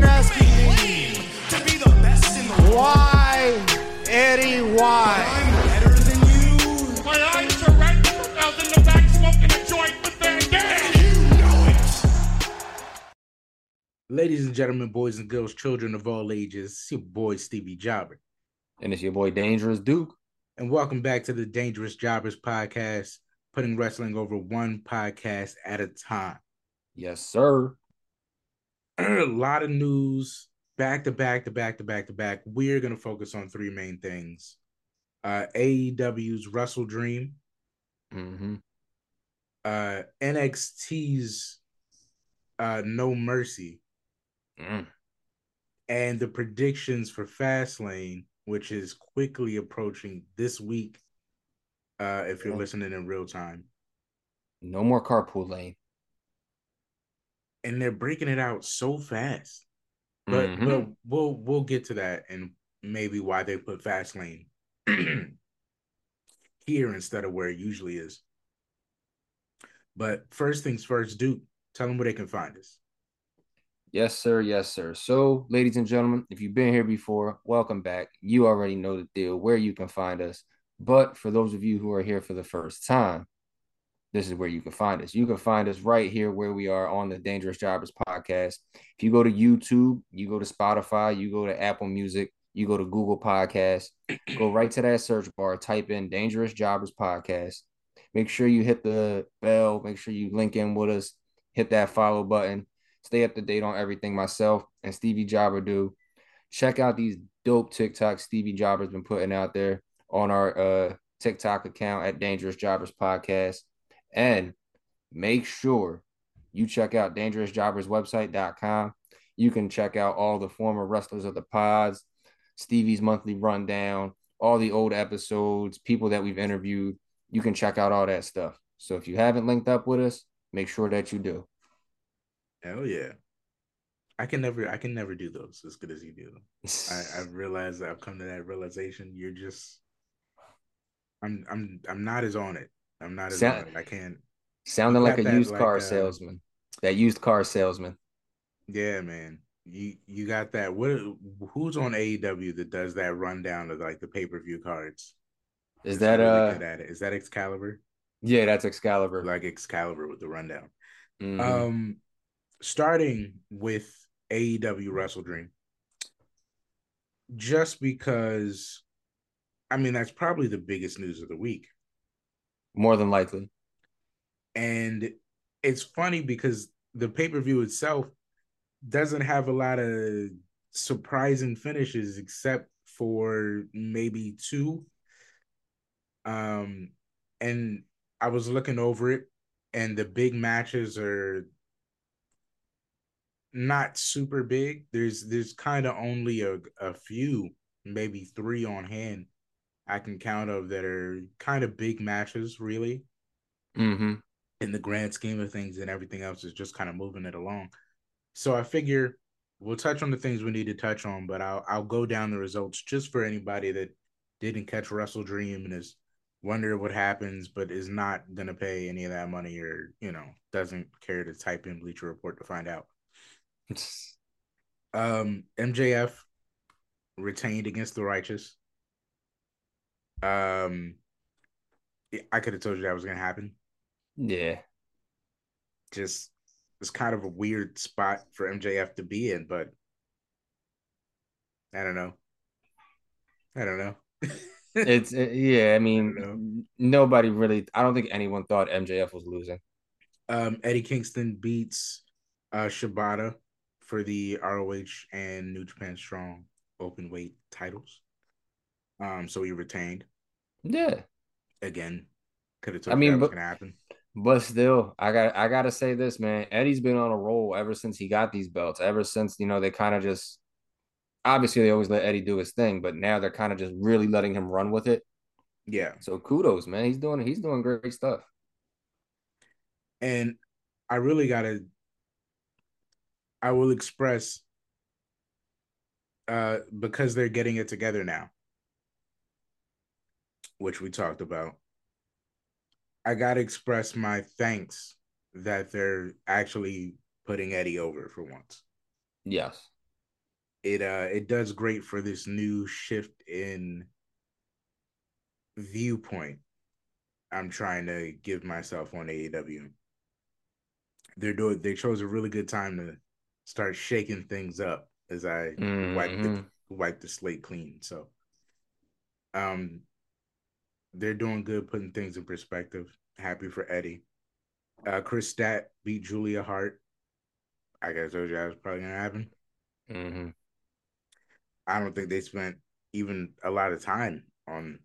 been asking me to be the best in the world. Why, Eddie? Why? I'm better than you. My eyes are red. I was in the back smoking a joint with Van. You know it. Ladies and gentlemen, boys and girls, children of all ages, it's your boy Stevie Jobber. And it's your boy Dangerous Duke. And welcome back to the Dangerous Jobbers podcast, putting wrestling over one podcast at a time. Yes, sir. A lot of news back to back to back to back to back. We're going to focus on three main things uh, AEW's WrestleDream, Mm-hmm. uh, NXT's uh, No Mercy, Mm. and the predictions for Fastlane, which is quickly approaching this week. Uh, if you're Yeah. listening in real time, No more carpool lane. And they're breaking it out so fast. But Mhm. but we'll we'll get to that and maybe why they put Fastlane here instead of where it usually is. But first things first, Duke, tell them where they can find us. Yes, sir. Yes, sir. So, ladies and gentlemen, if you've been here before, welcome back. You already know the deal where you can find us. But for those of you who are here for the first time, this is where you can find us. You can find us right here where we are on the Dangerous Jobbers podcast. If you go to YouTube, you go to Spotify, you go to Apple Music, you go to Google Podcasts, go right to that search bar, type in Dangerous Jobbers podcast. Make sure you hit the bell, make sure you link in with us, hit that follow button stay up to date on everything myself and Stevie Jobber do. Check out these dope TikToks Stevie Jobber's been putting out there on our uh, TikTok account at Dangerous Jobbers Podcast. And make sure you check out dangerousjobberswebsite.com. You can check out all the former wrestlers of the pods, Stevie's monthly rundown, all the old episodes, people that we've interviewed. You can check out all that stuff. So if you haven't linked up with us, make sure that you do. Hell yeah. I can never I can never do those as good as you do. I, I've realized I've come to that realization. You're just I'm I'm I'm not as on it. I'm not as Sound- I can't Sounding like a used like, car uh, salesman. That used car salesman. Yeah, man. You you got that. What who's on AEW that does that rundown of like the pay-per-view cards? Is that really uh good at it? Is that Excalibur? yeah, that's Excalibur. Like Excalibur with the rundown. Mhm. Um starting with AEW Wrestle Dream. Just because I mean that's probably the biggest news of the week. More than likely. And it's funny because the pay-per-view itself doesn't have a lot of surprising finishes except for maybe two. Um and I was looking over it and the big matches are not super big. There's there's kind of only a, a few, maybe three on hand I can count of that are kind of big matches, really Mm-hmm. in the grand scheme of things, and everything else is just kind of moving it along. So I figure we'll touch on the things we need to touch on, but I'll I'll go down the results just for anybody that didn't catch WrestleDream and is wonder what happens, but is not gonna pay any of that money or you know doesn't care to type in Bleacher Report to find out. Um, MJF retained against the righteous. Um, I could have told you that was gonna happen. Yeah. Just it's kind of a weird spot for MJF to be in, but I don't know. I don't know. It's it- yeah, I mean nobody really I don't think anyone thought MJF was losing. um, Eddie Kingston beats uh Shibata for the ROH and New Japan Strong open weight titles. Um, so he retained Yeah. again. Could have I mean, but- gonna happen. But still, I got I gotta say this, man. Eddie's been on a roll ever since he got these belts. Ever since you know they kind of just obviously they always let Eddie do his thing, but now they're kind of just really letting him run with it. Yeah. So kudos, man. He's doing he's doing great stuff. And I really gotta I will express uh because they're getting it together now, which we talked about. I gotta express my thanks that they're actually putting Eddie over for once. Yes. it uh it does great for this new shift in viewpoint I'm trying to give myself on AEW. They're doing they chose a really good time to start shaking things up as I mm-hmm. wipe the wipe the slate clean. So um they're doing good putting things in perspective. Happy for Eddie. Uh Kris Stat beat Julia Hart. I guess told you that was probably gonna happen. Mm-hmm. I don't think they spent even a lot of time on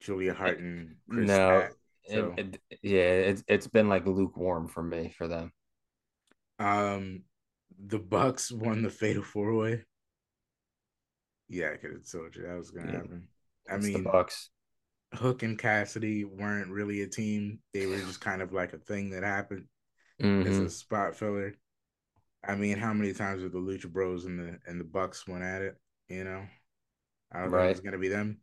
Julia Hart and Chris no, so. it, it, yeah, it's it's been like lukewarm for me for them. Um, the Bucks won the Fatal Four Way. Yeah, I could have told you that was gonna yeah. happen. I it's mean, the Bucks. Hook and Cassidy weren't really a team; they were just kind of like a thing that happened mm-hmm. as a spot filler. I mean, how many times have the Lucha Bros and the and the Bucks went at it? You know, I don't right. it's gonna be them.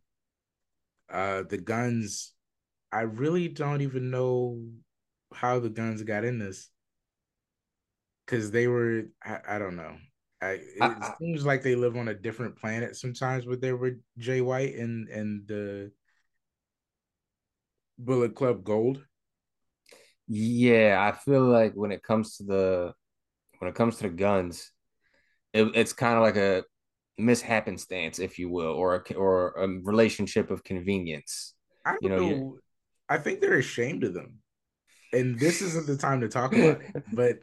Uh, the Guns. I really don't even know how the Guns got in this because they were, I, I, don't know. I, it I, seems like they live on a different planet sometimes with their with Jay White and and the Bullet Club Gold. Yeah, I feel like when it comes to the when it comes to the guns, it, it's kind of like a mishappenstance, if you will, or a, or a relationship of convenience. I don't you know. know I think they're ashamed of them, and this isn't the time to talk about it. But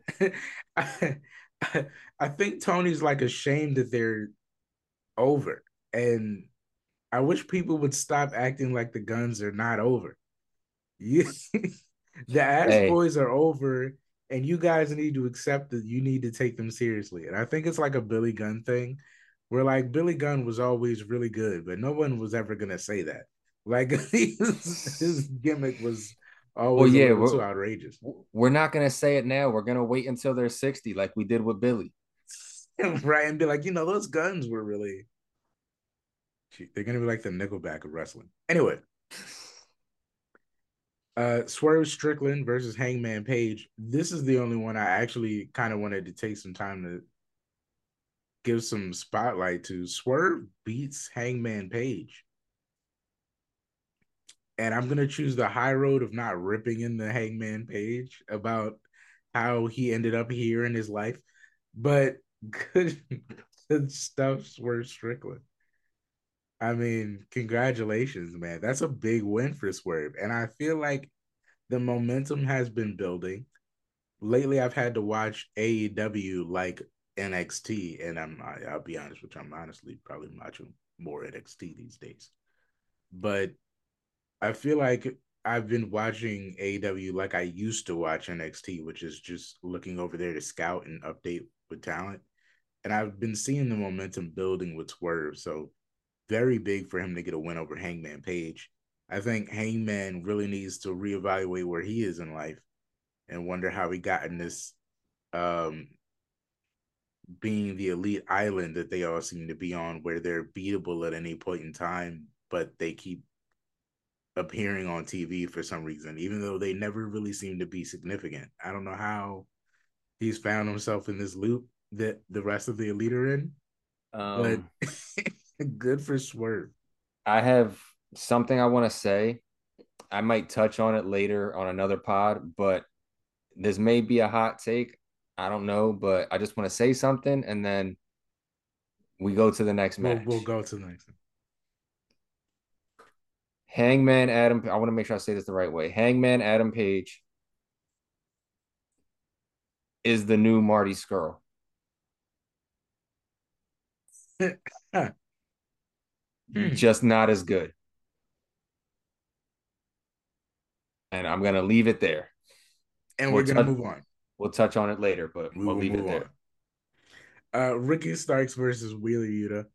I, I think Tony's like ashamed that they're over, and I wish people would stop acting like the guns are not over. You, the ass hey. boys are over, and you guys need to accept that you need to take them seriously. And I think it's like a Billy Gunn thing where like Billy Gunn was always really good, but no one was ever gonna say that. Like his, his gimmick was always well, yeah, we're, too outrageous. We're not gonna say it now. We're gonna wait until they're 60, like we did with Billy. right, and be like, you know, those guns were really they're gonna be like the nickelback of wrestling. Anyway. Uh, Swerve Strickland versus Hangman Page. This is the only one I actually kind of wanted to take some time to give some spotlight to. Swerve beats Hangman Page. And I'm gonna choose the high road of not ripping in the Hangman Page about how he ended up here in his life. But good, good stuff, Swerve Strickland. I mean, congratulations, man. That's a big win for Swerve. And I feel like the momentum has been building. Lately, I've had to watch AEW like NXT, and I'm I, I'll be honest you, I'm honestly probably watching more NXT these days. But I feel like I've been watching AEW like I used to watch NXT, which is just looking over there to scout and update with talent. And I've been seeing the momentum building with Swerve. So very big for him to get a win over Hangman Page. I think Hangman really needs to reevaluate where he is in life and wonder how he got in this um being the elite island that they all seem to be on, where they're beatable at any point in time, but they keep appearing on TV for some reason, even though they never really seem to be significant. I don't know how he's found himself in this loop that the rest of the elite are in, um, but good for Swerve. I have something I want to say. I might touch on it later on another pod, but this may be a hot take. I don't know, but I just want to say something and then we go to the next match. We'll, we'll go to the next. Hangman Adam, I want to make sure I say this the right way. Hangman Adam Page is the new Marty Scurll. Just not as good. And I'm going to leave it there. And we're, we're going to move on. We'll touch on it later, but we we'll leave it there. Uh, Ricky Starks versus Wheeler Yuta.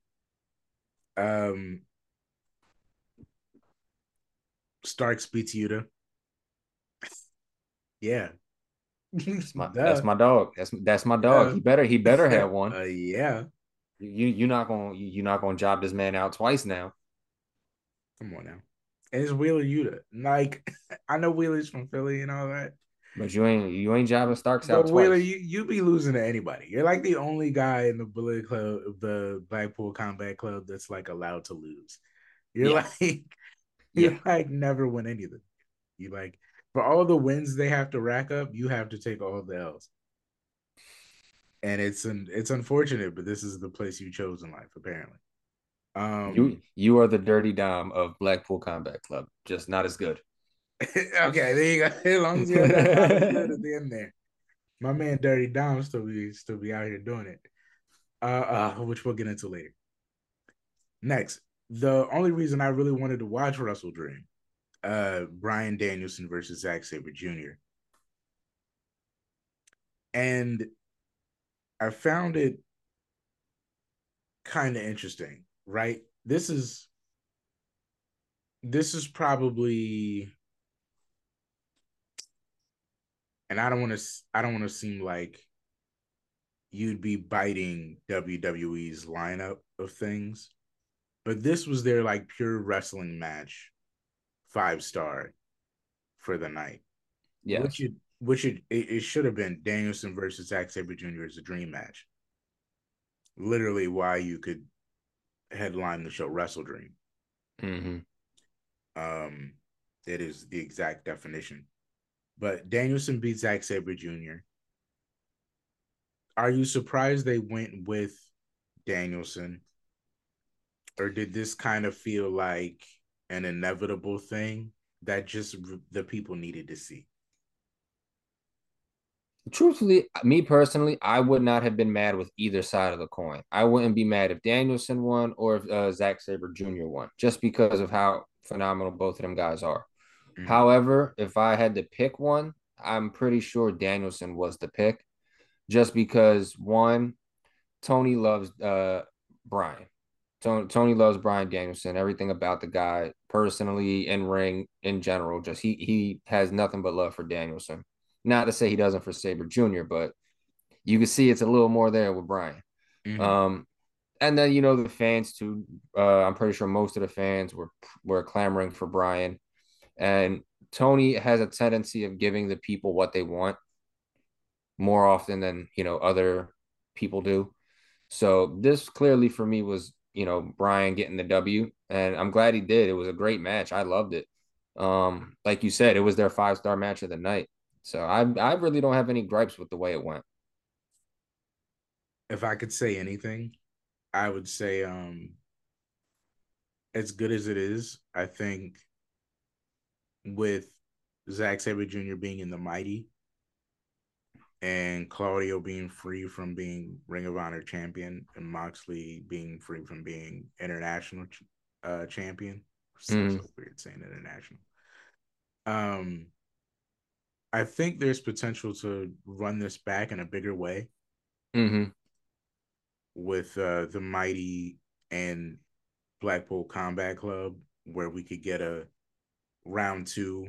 Um, Starks beats Yuta. yeah, that's my, that's my dog. That's that's my dog. Yeah. He better he better have one. Uh, yeah. You you're not gonna you're not gonna job this man out twice now. Come on now. And it's Wheeler Yuta. Like I know Wheeler's from Philly and all that, But you ain't you ain't jobbing Starks But out Wheeler, you you be losing to anybody. You're like the only guy in the Bullet Club, the Blackpool Combat Club, that's like allowed to lose. You're Yeah. like, you're Yeah. like never win anything. You like for all the wins they have to rack up, you have to take all the L's. And it's an it's unfortunate, but this is the place you chose in life, apparently. Um, You you are the dirty dom of Blackpool Combat Club, just not as good. okay, there you go. As long as you have that good at the end there. My man Dirty Dom still be still be out here doing it. Uh uh which we'll get into later. Next, the only reason I really wanted to watch WrestleDream, uh Bryan Danielson versus Zack Sabre Jr. And I found it kind of interesting, right? This is this is probably and I don't want to I don't want to seem like you'd be biting WWE's lineup of things, but this was their like pure wrestling match, five star for the night. Yeah. Which it which it, it, should have been Danielson versus Zack Sabre Jr. as a dream match. Literally why you could headline the show Wrestle Dream. hmm Um, it is the exact definition. But Danielson beat Zack Sabre Jr. Are you surprised they went with Danielson? Or did this kind of feel like an inevitable thing that just the people needed to see? Truthfully, me personally, I would not have been mad with either side of the coin. I wouldn't be mad if Danielson won or if uh, Zack Sabre Jr. won, just because of how phenomenal both of them guys are. Mhm. However, if I had to pick one, I'm pretty sure Danielson was the pick, just because one, Tony loves uh Bryan. Tony, Tony loves Bryan Danielson. Everything about the guy, personally, in ring, in general, just he he has nothing but love for Danielson. Not to say he doesn't for Sabre Jr., but you can see it's a little more there with Bryan. Mhm. Um, and then you know the fans too. Uh, I'm pretty sure most of the fans were were clamoring for Bryan, and Tony has a tendency of giving the people what they want more often than you know other people do. So this clearly for me was you know Bryan getting the W, and I'm glad he did. It was a great match. I loved it. Um, like you said, it was their five star match of the night. So I I really don't have any gripes with the way it went. if I could say anything, I would say um as good as it is, I think with Zack Sabre Jr. being in the mighty and Claudio being free from being Ring of Honor champion and Moxley being free from being international ch- uh champion. Sounds Mhm. so weird saying international. Um I think there's potential to run this back in a bigger way Mm-hmm. with uh, the mighty and Blackpool Combat Club, where we could get a round two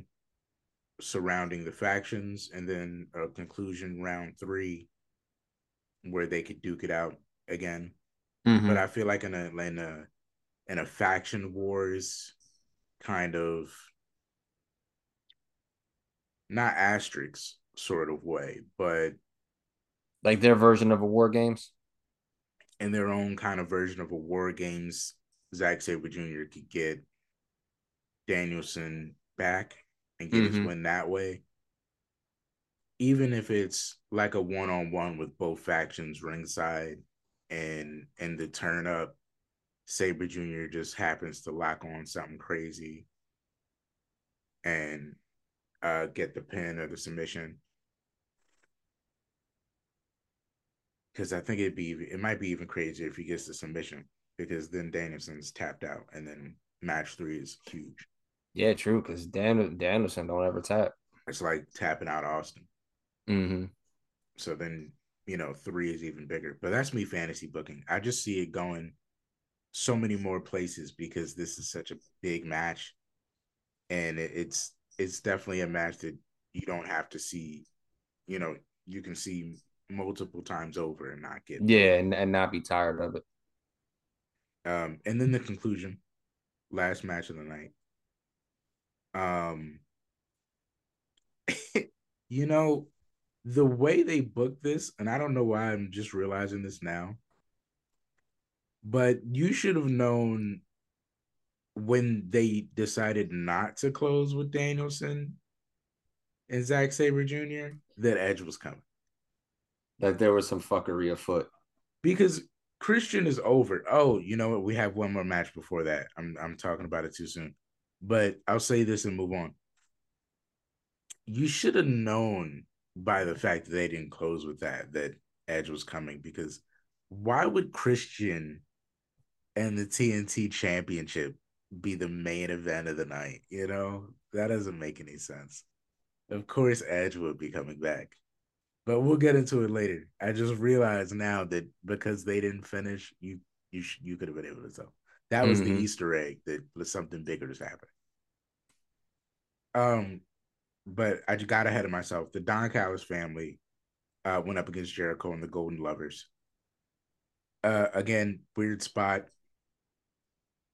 surrounding the factions, and then a conclusion round three where they could duke it out again. Mm-hmm. But I feel like in a in a in a faction wars kind of not asterisks sort of way, but like their version of a war games. in their own kind of version of a war games, Zack Sabre Jr. could get Danielson back and get his Mhm. win that way. Even if it's like a one on one with both factions ringside and and the turn up, Sabre Jr. just happens to lock on something crazy and uh get the pin or the submission. Because I think it'd be it might be even crazier if he gets the submission because then Danielson's tapped out and then match three is huge. Yeah, true. Because Dan Danielson don't ever tap. It's like tapping out Austin. Mm-hmm. So then, you know, three is even bigger. But that's me fantasy booking. I just see it going so many more places because this is such a big match. And it, it's it's definitely a match that you don't have to see, you know, you can see multiple times over and not get Yeah, and, and not be tired of it. Um, and then the conclusion, last match of the night. Um, You know, the way they booked this, and I don't know why I'm just realizing this now, but you should have known when they decided not to close with Danielson and Zack Sabre Jr. that Edge was coming That there was some fuckery afoot. because Christian is over. Oh, you know what? We have one more match before that. I'm I'm talking about it too soon, but I'll say this and move on. You should have known by the fact that they didn't close with that that Edge was coming because why would Christian and the TNT Championship be the main event of the night? You know that doesn't make any sense. Of course, Edge would be coming back but we'll get into it later. I just realized now that because they didn't finish, you you sh- you could have been able to tell. That was Mhm. the Easter egg that was something bigger is happening. Um, but I just got ahead of myself. The Don Callis family uh, went up against Jericho and the Golden Lovers. Uh, again, weird spot.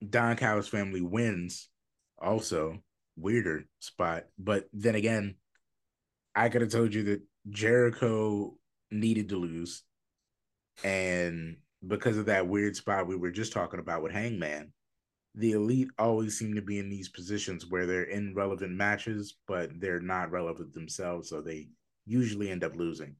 Don Callis family wins. Also, weirder spot. But then again, I could have told you that Jericho needed to lose. And because of that weird spot we were just talking about with Hangman, the elite always seem to be in these positions where they're in relevant matches, but they're not relevant themselves. So they usually end up losing.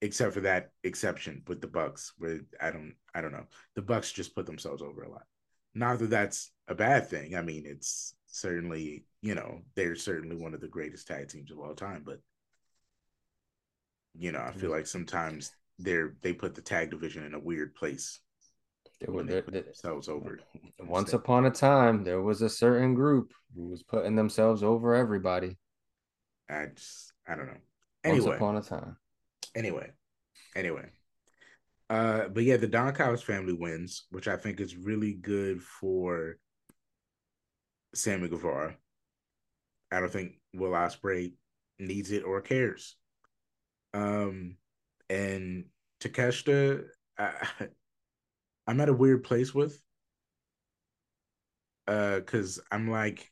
Except for that exception with the Bucks, where I don't I don't know. The Bucks just put themselves over a lot. Not that that's a bad thing. I mean, it's certainly, you know, they're certainly one of the greatest tag teams of all time, but you know, I feel mm-hmm. like sometimes they're they put the tag division in a weird place There were they put themselves over. once upon a time, there was a certain group who was putting themselves over everybody. I just I don't know. Anyway, once upon a time. anyway, anyway. Uh, but yeah, the Don Callis family wins, which I think is really good for Sammy Guevara. I don't think Will Ospreay needs it or cares. Um, and Takeshita, I, I'm at a weird place with. Uh, because I'm like,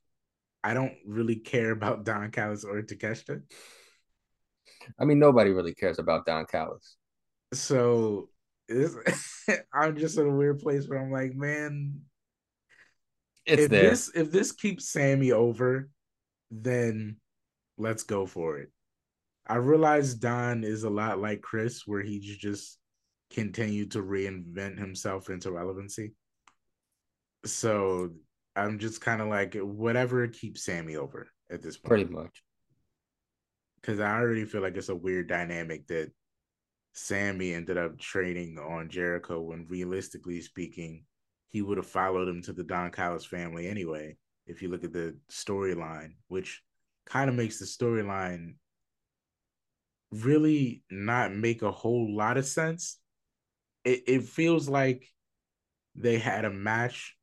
I don't really care about Don Callis or Takeshita. I mean, nobody really cares about Don Callis. so I'm just in a weird place where I'm like, man, It's if there. this if this keeps Sammy over, then let's go for it. I realize Don is a lot like Chris, where he's just continued to reinvent himself into relevancy. So I'm just kind of like whatever keeps Sammy over at this point. Pretty much. because I already feel like it's a weird dynamic that Sammy ended up trading on Jericho when realistically speaking, he would have followed him to the Don Callis family anyway. If you look at the storyline, which kind of makes the storyline really not make a whole lot of sense. It it feels like they had a match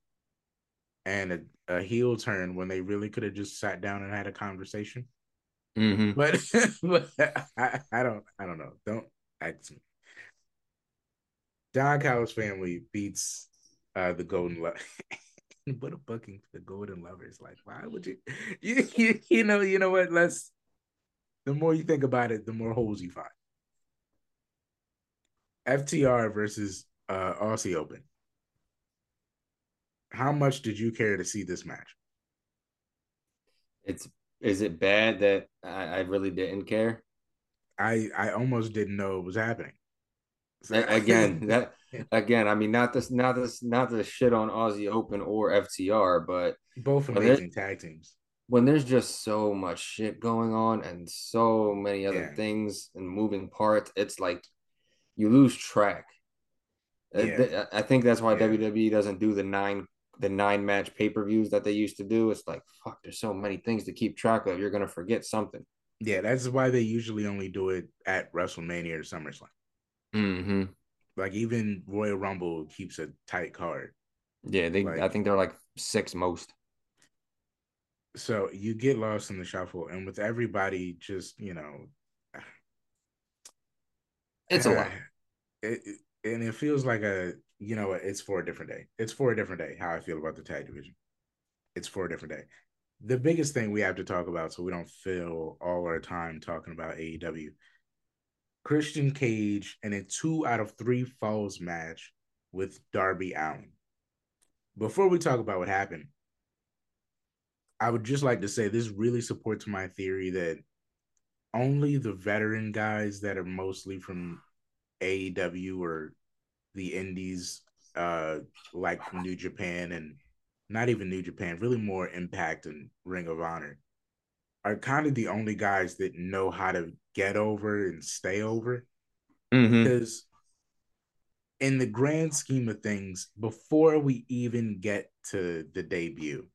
and a, a heel turn when they really could have just sat down and had a conversation hmm but, but I, I don't I don't know. Don't me. Don Callis family beats uh the Golden Love. what a for the Golden Lovers. Like, why would you you, you you know, you know what? Let's the more you think about it, the more holes you find. FTR versus uh Aussie Open. How much did you care to see this match? It's is it bad that I, I really didn't care? I I almost didn't know it was happening. A- Again, that again, I mean, not this, not this, not the shit on Aussie Open or FTR, but both amazing tag teams. when there's just so much shit going on and so many other Yeah. things and moving parts, it's like you lose track. Uh, Yeah. I think that's why Yeah. WWE doesn't do the nine the nine match pay per views that they used to do. It's like fuck, there's so many things to keep track of. You're gonna forget something. Yeah, that's why they usually only do it at WrestleMania or SummerSlam. Mm-hmm. Like even Royal Rumble keeps a tight card. Yeah, they. I think they're like six most. So you get lost in the shuffle, and with everybody just, you know, It's a lot. It, it- and it feels like a, you know, it's for a different day. It's for a different day. How I feel about the tag division. It's for a different day. The biggest thing we have to talk about so we don't fill all our time talking about AEW. Christian Cage in a two out of three falls match with Darby Allin. Before we talk about what happened, I would just like to say this really supports my theory that only the veteran guys that are mostly from AEW or the indies, uh, like New Japan and not even New Japan, really more Impact and Ring of Honor, are kind of the only guys that know how to get over and stay over. Mm-hmm. Because in the grand scheme of things, before we even get to the debut,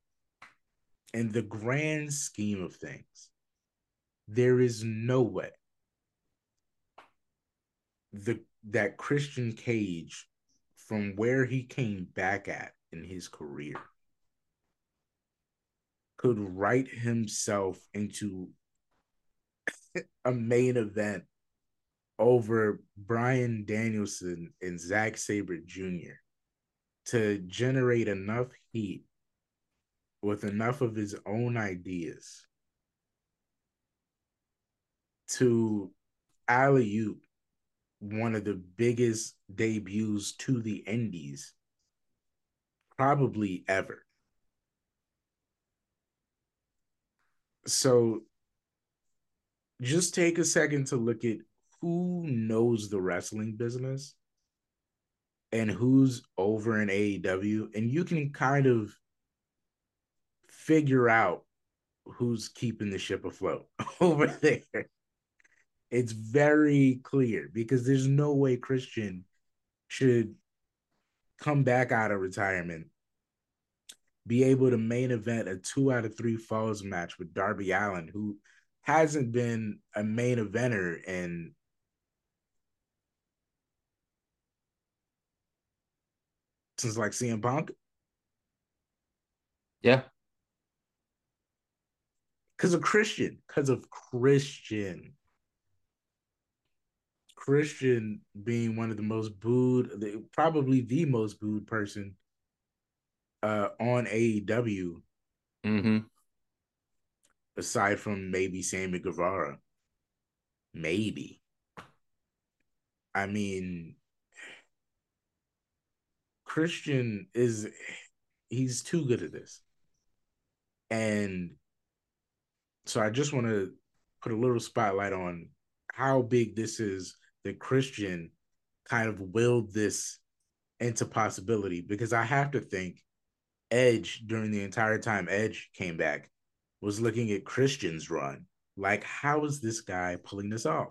in the grand scheme of things, there is no way the that Christian Cage from where he came back at in his career could write himself into a main event over Bryan Danielson and Zack Sabre Jr. to generate enough heat with enough of his own ideas to alley oop one of the biggest debuts to the indies probably ever. So just take a second to look at who knows the wrestling business and who's over in AEW, and you can kind of figure out who's keeping the ship afloat over there. It's very clear because there's no way Christian should come back out of retirement, be able to main event a two out of three falls match with Darby Allin, who hasn't been a main eventer in since like CM Punk. Yeah. Because of Christian, because of Christian. Christian being one of the most booed, probably the most booed person uh, on AEW, Mm-hmm. aside from maybe Sammy Guevara. Maybe. I mean, Christian is he's too good at this. And so I just want to put a little spotlight on how big this is that Christian kind of willed this into possibility because I have to think Edge during the entire time Edge came back was looking at Christian's run. Like, how is this guy pulling this off?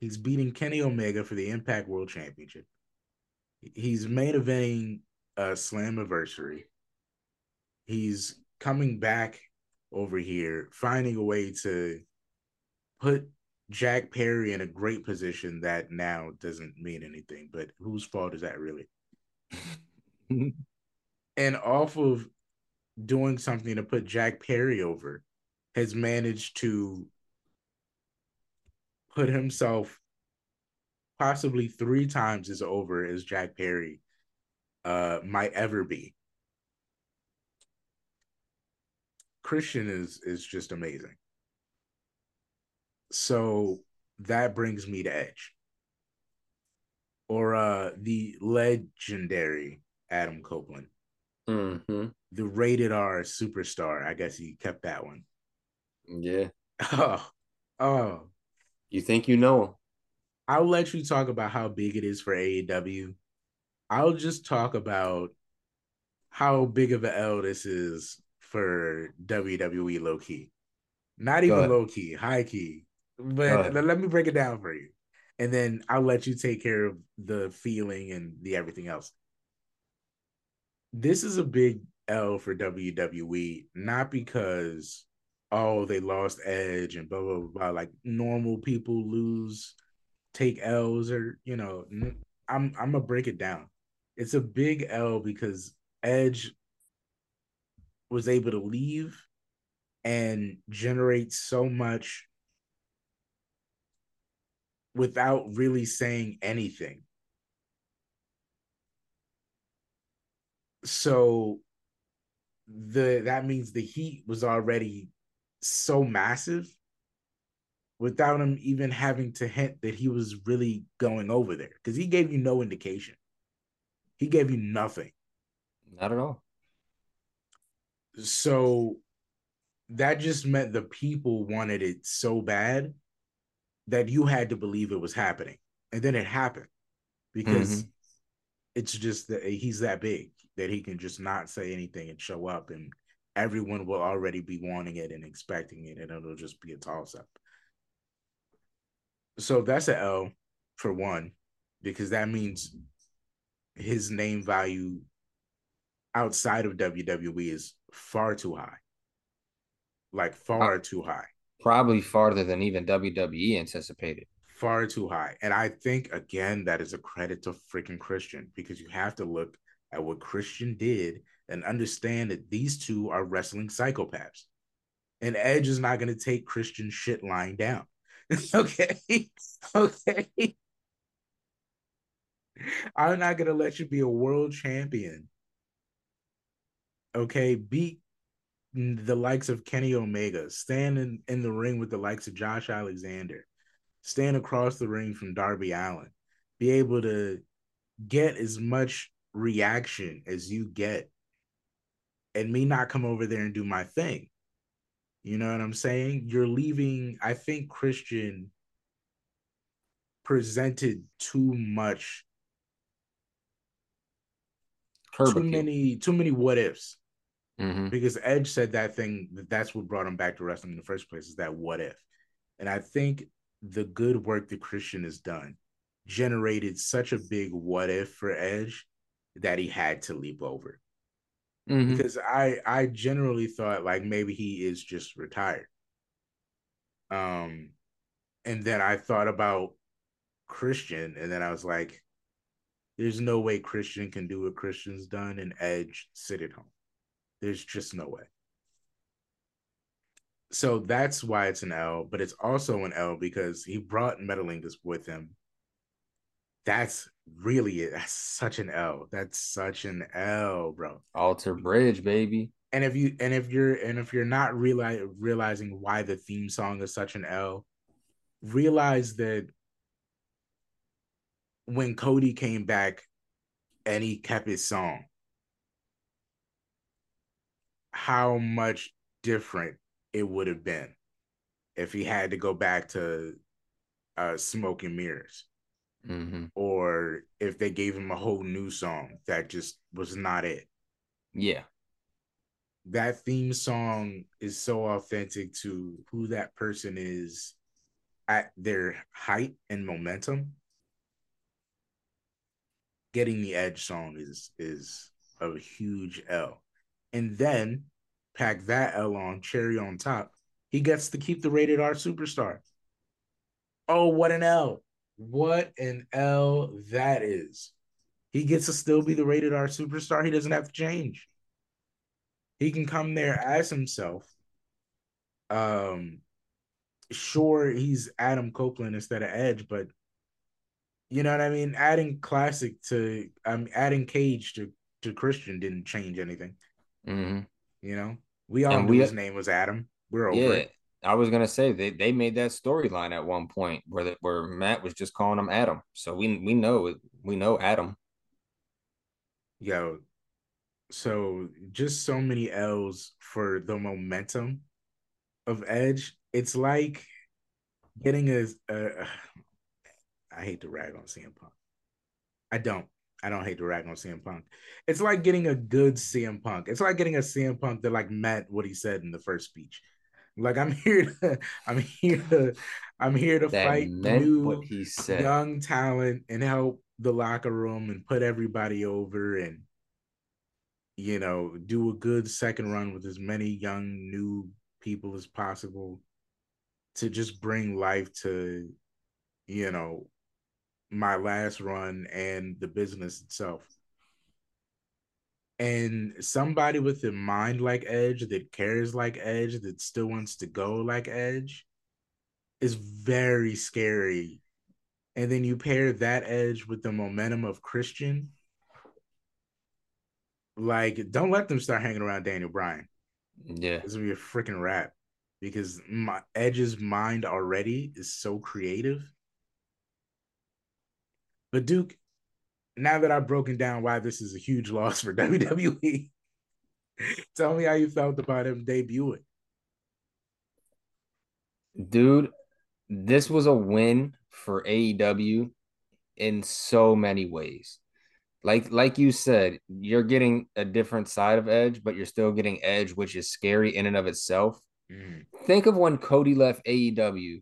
He's beating Kenny Omega for the Impact World Championship. He's main eventing a Slammiversary. He's coming back over here, finding a way to put Jack Perry in a great position that now doesn't mean anything. But whose fault is that really? and off of doing something to put Jack Perry over, has managed to put himself possibly three times as over as Jack Perry uh, might ever be. Christian is is just amazing. So that brings me to Edge. Or uh the legendary Adam Copeland. Mm-hmm. The rated R superstar. I guess he kept that one. Yeah. Oh, oh. You think you know him? I'll let you talk about how big it is for AEW. I'll just talk about how big of an L this is for WWE low key. Not even low key, high key. But let me break it down for you. And then I'll let you take care of the feeling and the everything else. This is a big L for WWE, not because oh they lost Edge and blah blah blah. blah. Like normal people lose, take L's or you know. I'm I'm gonna break it down. It's a big L because Edge was able to leave and generate so much without really saying anything. So the that means the heat was already so massive without him even having to hint that he was really going over there because he gave you no indication. He gave you nothing. Not at all. So that just meant the people wanted it so bad that you had to believe it was happening. And then it happened because mm-hmm. It's just that he's that big that he can just not say anything and show up and everyone will already be wanting it and expecting it and it'll just be a toss up. So that's an L for one, because that means his name value outside of WWE is far too high. Like far too high. Probably farther than even WWE anticipated. Far too high. And I think again that is a credit to freaking Christian because you have to look at what Christian did and understand that these two are wrestling psychopaths. And Edge is not going to take Christian shit lying down. okay. Okay. I'm not going to let you be a world champion. Okay. Beat the likes of Kenny Omega, stand in, in the ring with the likes of Josh Alexander, stand across the ring from Darby Allin, be able to get as much reaction as you get, and me not come over there and do my thing. You know what I'm saying? You're leaving, I think Christian presented too much too many too many what ifs Mm-hmm. because Edge said that thing that that's what brought him back to wrestling in the first place is that what if, and I think the good work that Christian has done generated such a big what if for Edge that he had to leap over Mm-hmm. because I I generally thought like maybe he is just retired. Um, and then I thought about Christian, and then I was like, "There's no way Christian can do what Christian's done and Edge sit at home. There's just no way." So that's why it's an L, but it's also an L because he brought Metalingus with him. That's really it. That's such an L. That's such an L, bro Alter Bridge, baby. and if you and if you're and if you're not realize, realizing why the theme song is such an L, realize that when Cody came back and he kept his song, how much different it would have been if he had to go back to uh smoke and mirrors Mm-hmm. or if they gave him a whole new song that just was not it Yeah. that theme song is so authentic to who that person is at their height and momentum. Getting the edge song is is a huge L. And then pack that L on, cherry on top. He gets to keep the rated R superstar. Oh, what an L. What an L that is. He gets to still be the rated R superstar. He doesn't have to change he can come there as himself. Um, sure, he's Adam Copeland instead of Edge, but you know what I mean. Adding classic to I'm um, adding Cage to to Christian didn't change anything. Mm-hmm. You know, we all And knew we- his name was Adam. We're over Yeah. it. I was gonna say they, they made that storyline at one point where the, where Matt was just calling him Adam. So we we know we know Adam. Yo, so just so many L's for the momentum of Edge. It's like getting a, a I hate to rag on CM Punk. I don't. I don't hate to rag on CM Punk. It's like getting a good CM Punk. It's like getting a CM Punk that like meant what he said in the first speech. Like I'm here to, I'm here to, I'm here to That fight new what he said. young talent and help the locker room and put everybody over and you know do a good second run with as many young new people as possible to just bring life to you know my last run and the business itself and somebody with a mind like edge that cares like edge that still wants to go like edge is very scary and then you pair that edge with the momentum of Christian, Like, don't let them start hanging around Daniel Bryan. Yeah. It's gonna be a freaking rap because my Edge's mind already is so creative. But Duke, now that I've broken down why this is a huge loss for WWE, tell me how you felt about him debuting. Dude, this was a win for AEW in so many ways. Like like you said, you're getting a different side of Edge, but you're still getting Edge, which is scary in and of itself. Mm. Think of when Cody left AEW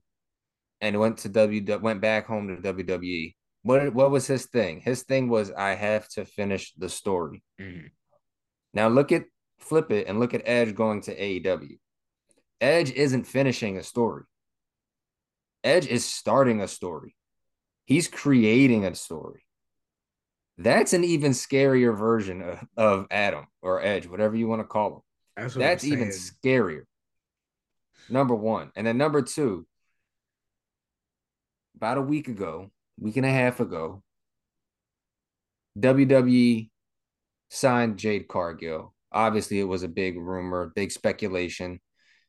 and went to W went back home to WWE. What what was his thing? His thing was I have to finish the story. Mm. Now look at flip it and look at Edge going to AEW. Edge isn't finishing a story. Edge is starting a story. He's creating a story. That's an even scarier version of, of Adam or Edge, whatever you want to call him. That's, That's even scarier. Number one. And then number two, about a week ago, week and a half ago, WWE signed Jade Cargill. Obviously, it was a big rumor, big speculation.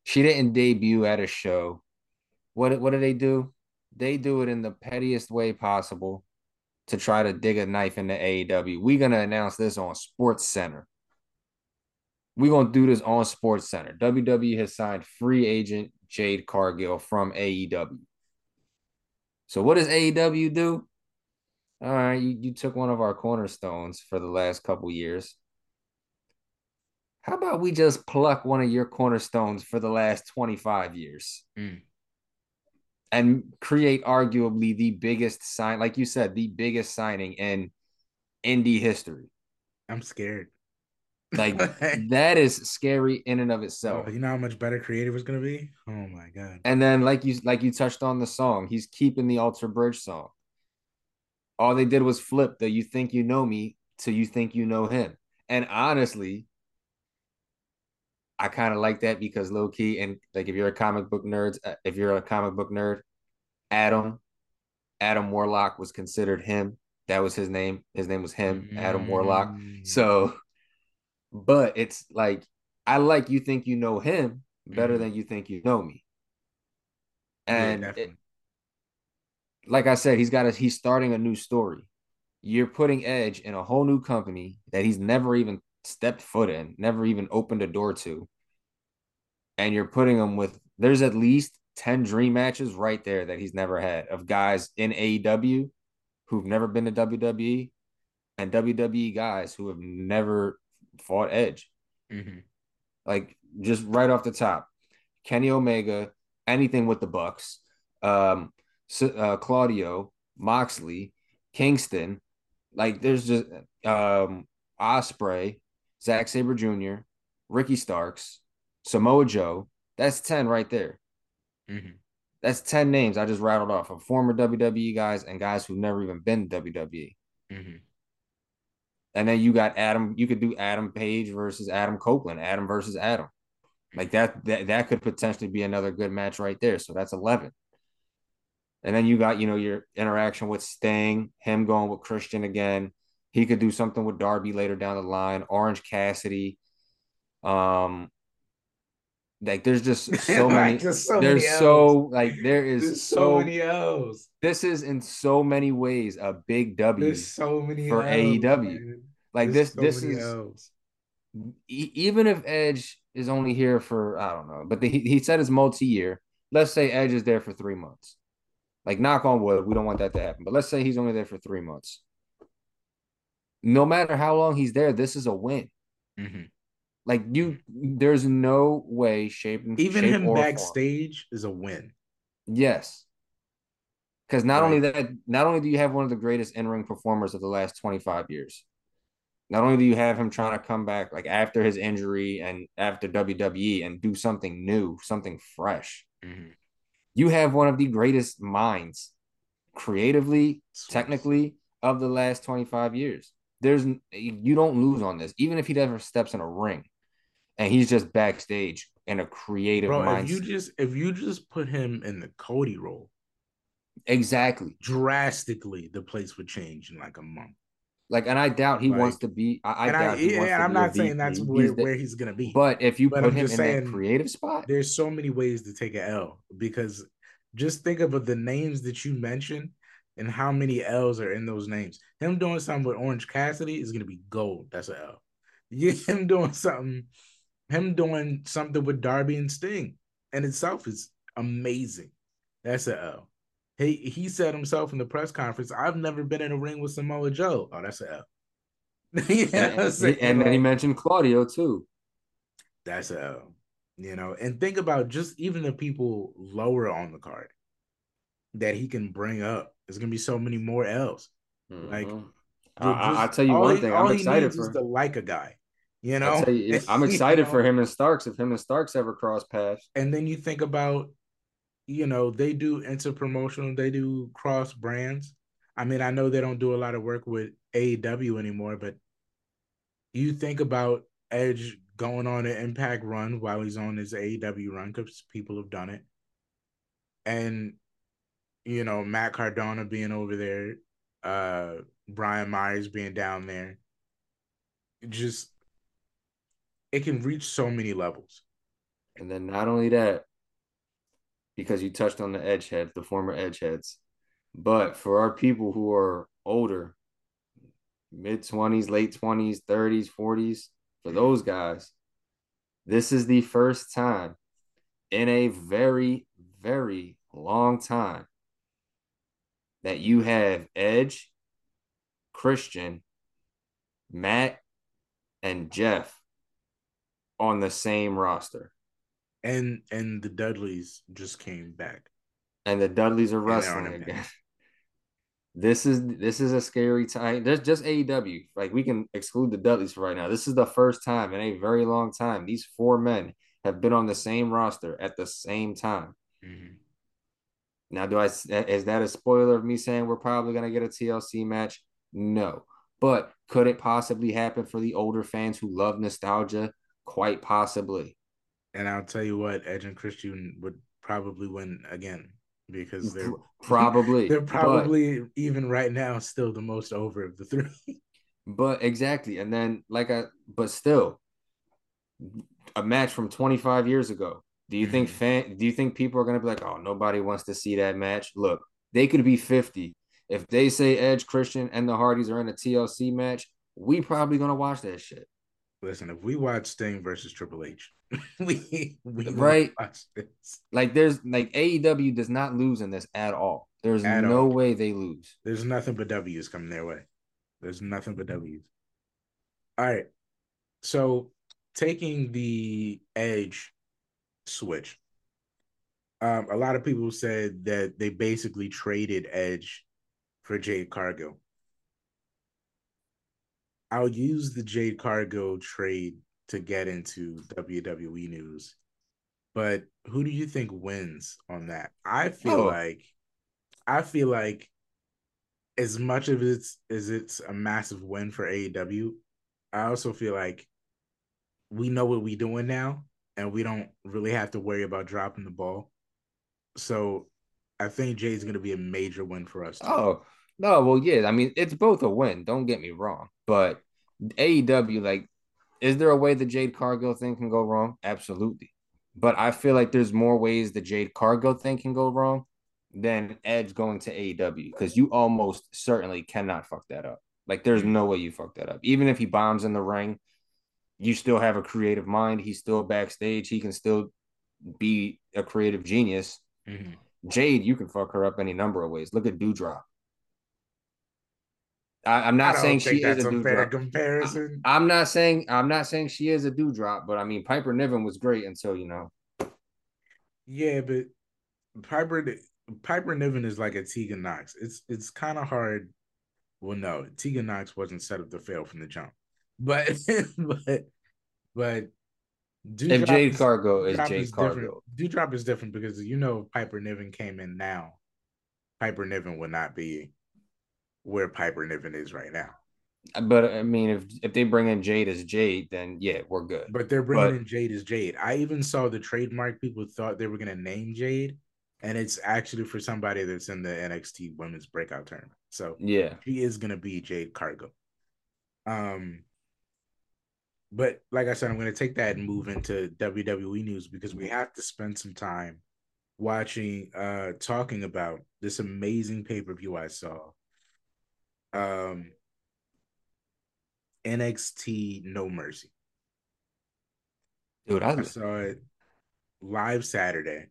She didn't debut at a show. What what do they do? They do it in the pettiest way possible to try to dig a knife into AEW. We're gonna announce this on Sports Center. We're gonna do this on Sports Center. WWE has signed free agent Jade Cargill from AEW. So what does AEW do? All right, you, you took one of our cornerstones for the last couple years. How about we just pluck one of your cornerstones for the last 25 years Mm. and create arguably the biggest sign, like you said, the biggest signing in indie history? I'm scared. Like that is scary in and of itself. you know how much better creative was gonna be? Oh my god. And then, like you like you touched on the song, he's keeping the Alter Bridge song. All they did was flip the "You Think You Know Me" to "You Think You Know Him." And honestly, I kind of like that because low key, and like if you're a comic book nerd, uh, if you're a comic book nerd, Adam, Adam Warlock was considered him. That was his name. His name was him, Adam Warlock. So, but it's like I like you think you know him better Mhm. than you think you know me. Yeah, And it- like I said, he's got a he's starting a new story. You're putting Edge in a whole new company that he's never even stepped foot in, never even opened a door to. And you're putting him with there's at least 10 dream matches right there that he's never had of guys in AEW who've never been to WWE and WWE guys who have never fought Edge. Mhm. Like just right off the top, Kenny Omega, anything with the Bucks, um, uh, Claudio, Moxley, Kingston, like there's just um Ospreay, Zack Sabre Jr., Ricky Starks, Samoa Joe. That's ten right there. Mhm. That's ten names I just rattled off of former WWE guys and guys who've never even been WWE. Mhm. And then you got Adam. You could do Adam Page versus Adam Copeland, Adam versus Adam. Like that, that that could potentially be another good match right there. So that's eleven. And then you got you know your interaction with Sting, him going with Christian again. He could do something with Darby later down the line. Orange Cassidy. Um, like there's just so Like, many. there's so there's many so L's. like there is There's so, so many O's. this is in so many ways a big W. There's so many for O's, AEW. man. like There's this so this is O's. even if Edge is only here for I don't know, but the, he, he said it's multi-year. Let's say Edge is there for three months. Like knock on wood, we don't want that to happen. But let's say he's only there for three months. No matter how long he's there, this is a win. Mhm. Like you, there's no way, shape, Even shape him or form. backstage is a win. Yes. Because not Right. only that, not only do you have one of the greatest in-ring performers of the last 25 years, not only do you have him trying to come back like after his injury and after WWE and do something new, something fresh. Mhm. You have one of the greatest minds creatively, Sweet. technically of the last 25 years. There's you don't lose on this, even if he never steps in a ring and he's just backstage in a creative Bro, mindset. if you just if you just put him in the Cody role, exactly. drastically the place would change in like a month. Like, and I doubt he Like- wants to be. I, I and I, doubt he yeah, wants to I'm not saying that's He's where, the- where he's gonna be. But if you But put I'm him in just that creative spot, there's so many ways to take an L because just think of the names that you mentioned and how many L's are in those names. Him doing something with Orange Cassidy is gonna be gold. That's an L. Yeah, him doing something, him doing something with Darby and Sting in itself is amazing. That's an L. He he said himself in the press conference, I've never been in a ring with Samoa Joe. Oh, that's an L. you know and, and then he mentioned Claudio too. that's a L. You know, and think about just even the people lower on the card that he can bring up. There's gonna be so many more L's. Like, Mhm. Ju- I, I, just- I'll tell you one he- thing. I'm excited for. to like a guy. You know, you, I'm You excited know? for him and Starks if him and Starks ever cross paths. And then you think about, you know, they do interpromotional, they do cross brands. I mean, I know they don't do a lot of work with AEW anymore, but you think about Edge going on an Impact run while he's on his AEW run because people have done it, and you know Matt Cardona being over there, uh, Brian Myers being down there, just it can reach so many levels. And then not only that, because you touched on the edge heads, the former edge heads, but for our people who are older, mid 20s, late 20s, 30s, 40s, for those guys, this is the first time in a very, very long time that you have Edge, Christian, Matt, and Jeff on the same roster. and and the Dudleys just came back. and the Dudleys are wrestling again. This is this is a scary time. There's just AEW. Like we can exclude the Dudleys for right now. This is the first time in a very long time these four men have been on the same roster at the same time. Mhm. Now, do I is that a spoiler of me saying we're probably gonna get a TLC match? No, but could it possibly happen for the older fans who love nostalgia? Quite possibly. And I'll tell you what, Edge and Christian would probably win again because they're Probably. they're but- probably even right now still the most over of the three. But exactly, and then like I, but still, a match from 25 years ago. Do you think Mhm. fan? Do you think people are gonna be like, oh, nobody wants to see that match? Look, they could be 50. If they say Edge, Christian, and the Hardys are in a TLC match, we probably gonna watch that shit. Listen, if we watch Sting versus Triple H, we we Right. watch this. Like, there's like AEW does not lose in this at all. There's At no all. way they lose. There's nothing but W's coming their way. There's nothing but W's. All right. So taking the edge switch. Um, a lot of people said that they basically traded Edge for Jade Cargill. I'll use the Jade Cargill trade to get into WWE news. But who do you think wins on that? I feel Oh. like I feel like as much of it's as it's a massive win for AEW, I also feel like we know what we're doing now and we don't really have to worry about dropping the ball. So I think Jay's gonna be a major win for us. Oh no, well, yeah. I mean, it's both a win. Don't get me wrong, but AEW, like, is there a way the Jade Cargill thing can go wrong? Absolutely, but I feel like there's more ways the Jade Cargill thing can go wrong than Edge going to AEW because you almost certainly cannot fuck that up. Like, there's no way you fuck that up. Even if he bombs in the ring, you still have a creative mind. He's still backstage. He can still be a creative genius. Mhm. Jade, you can fuck her up any number of ways. Look at Doudrop. I, I'm not don't saying she is a a fair doudrop. comparison. I'm not saying I'm not saying she is a doudrop, but I mean Piper Niven was great until you know. Yeah, but Piper Piper Niven is like a Tegan Nox. It's it's kind of hard. Well, no, Tegan Nox wasn't set up to fail from the jump, but but but If Jade Cargill is Jade different. Cargill, Doudrop is different because you know if Piper Niven came in now, Piper Niven would not be where Piper Niven is right now. but I mean if if they bring in Jade as Jade, then yeah, we're good. But they're bringing But- in Jade as Jade. I even saw the trademark people thought they were gonna name Jade, and it's actually for somebody that's in the NXT Women's Breakout Tournament. So Yeah, she is gonna be Jade Cargill. Um, but like I said, I'm going to take that and move into WWE news because we have to spend some time watching, uh, talking about this amazing pay per view I saw. Um, NXT No Mercy. Dude, I, I saw it live Saturday.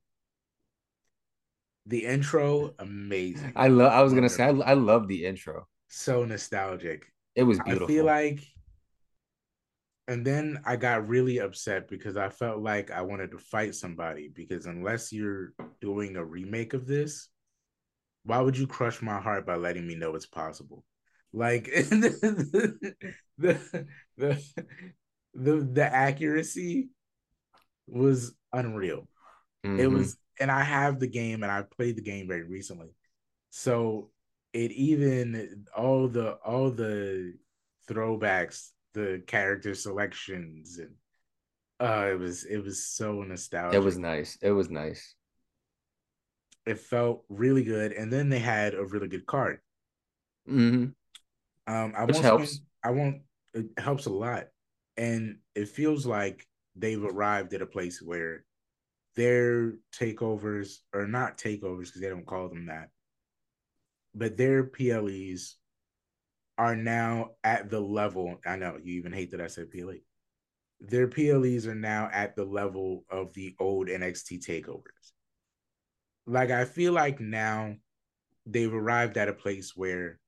The intro, amazing. I love. I was gonna say, I, I love the intro. so nostalgic. It was beautiful. I feel like, and then I got really upset because I felt like I wanted to fight somebody because unless you're doing a remake of this, why would you crush my heart by letting me know it's possible? Like the the the the, the accuracy was unreal. It Mhm. was, and I have the game, and I played the game very recently, so it even all the all the throwbacks, the character selections, and uh, it was it was so nostalgic. It was nice. It was nice. It felt really good, and then they had a really good card. hmm Um, I Which won't helps. spend- I won't. It helps a lot, and it feels like they've arrived at a place where their takeovers are not takeovers because they don't call them that, but their PLEs are now at the level. I know you even hate that I said PLE. Their PLEs are now at the level of the old NXT takeovers. Like I feel like now they've arrived at a place where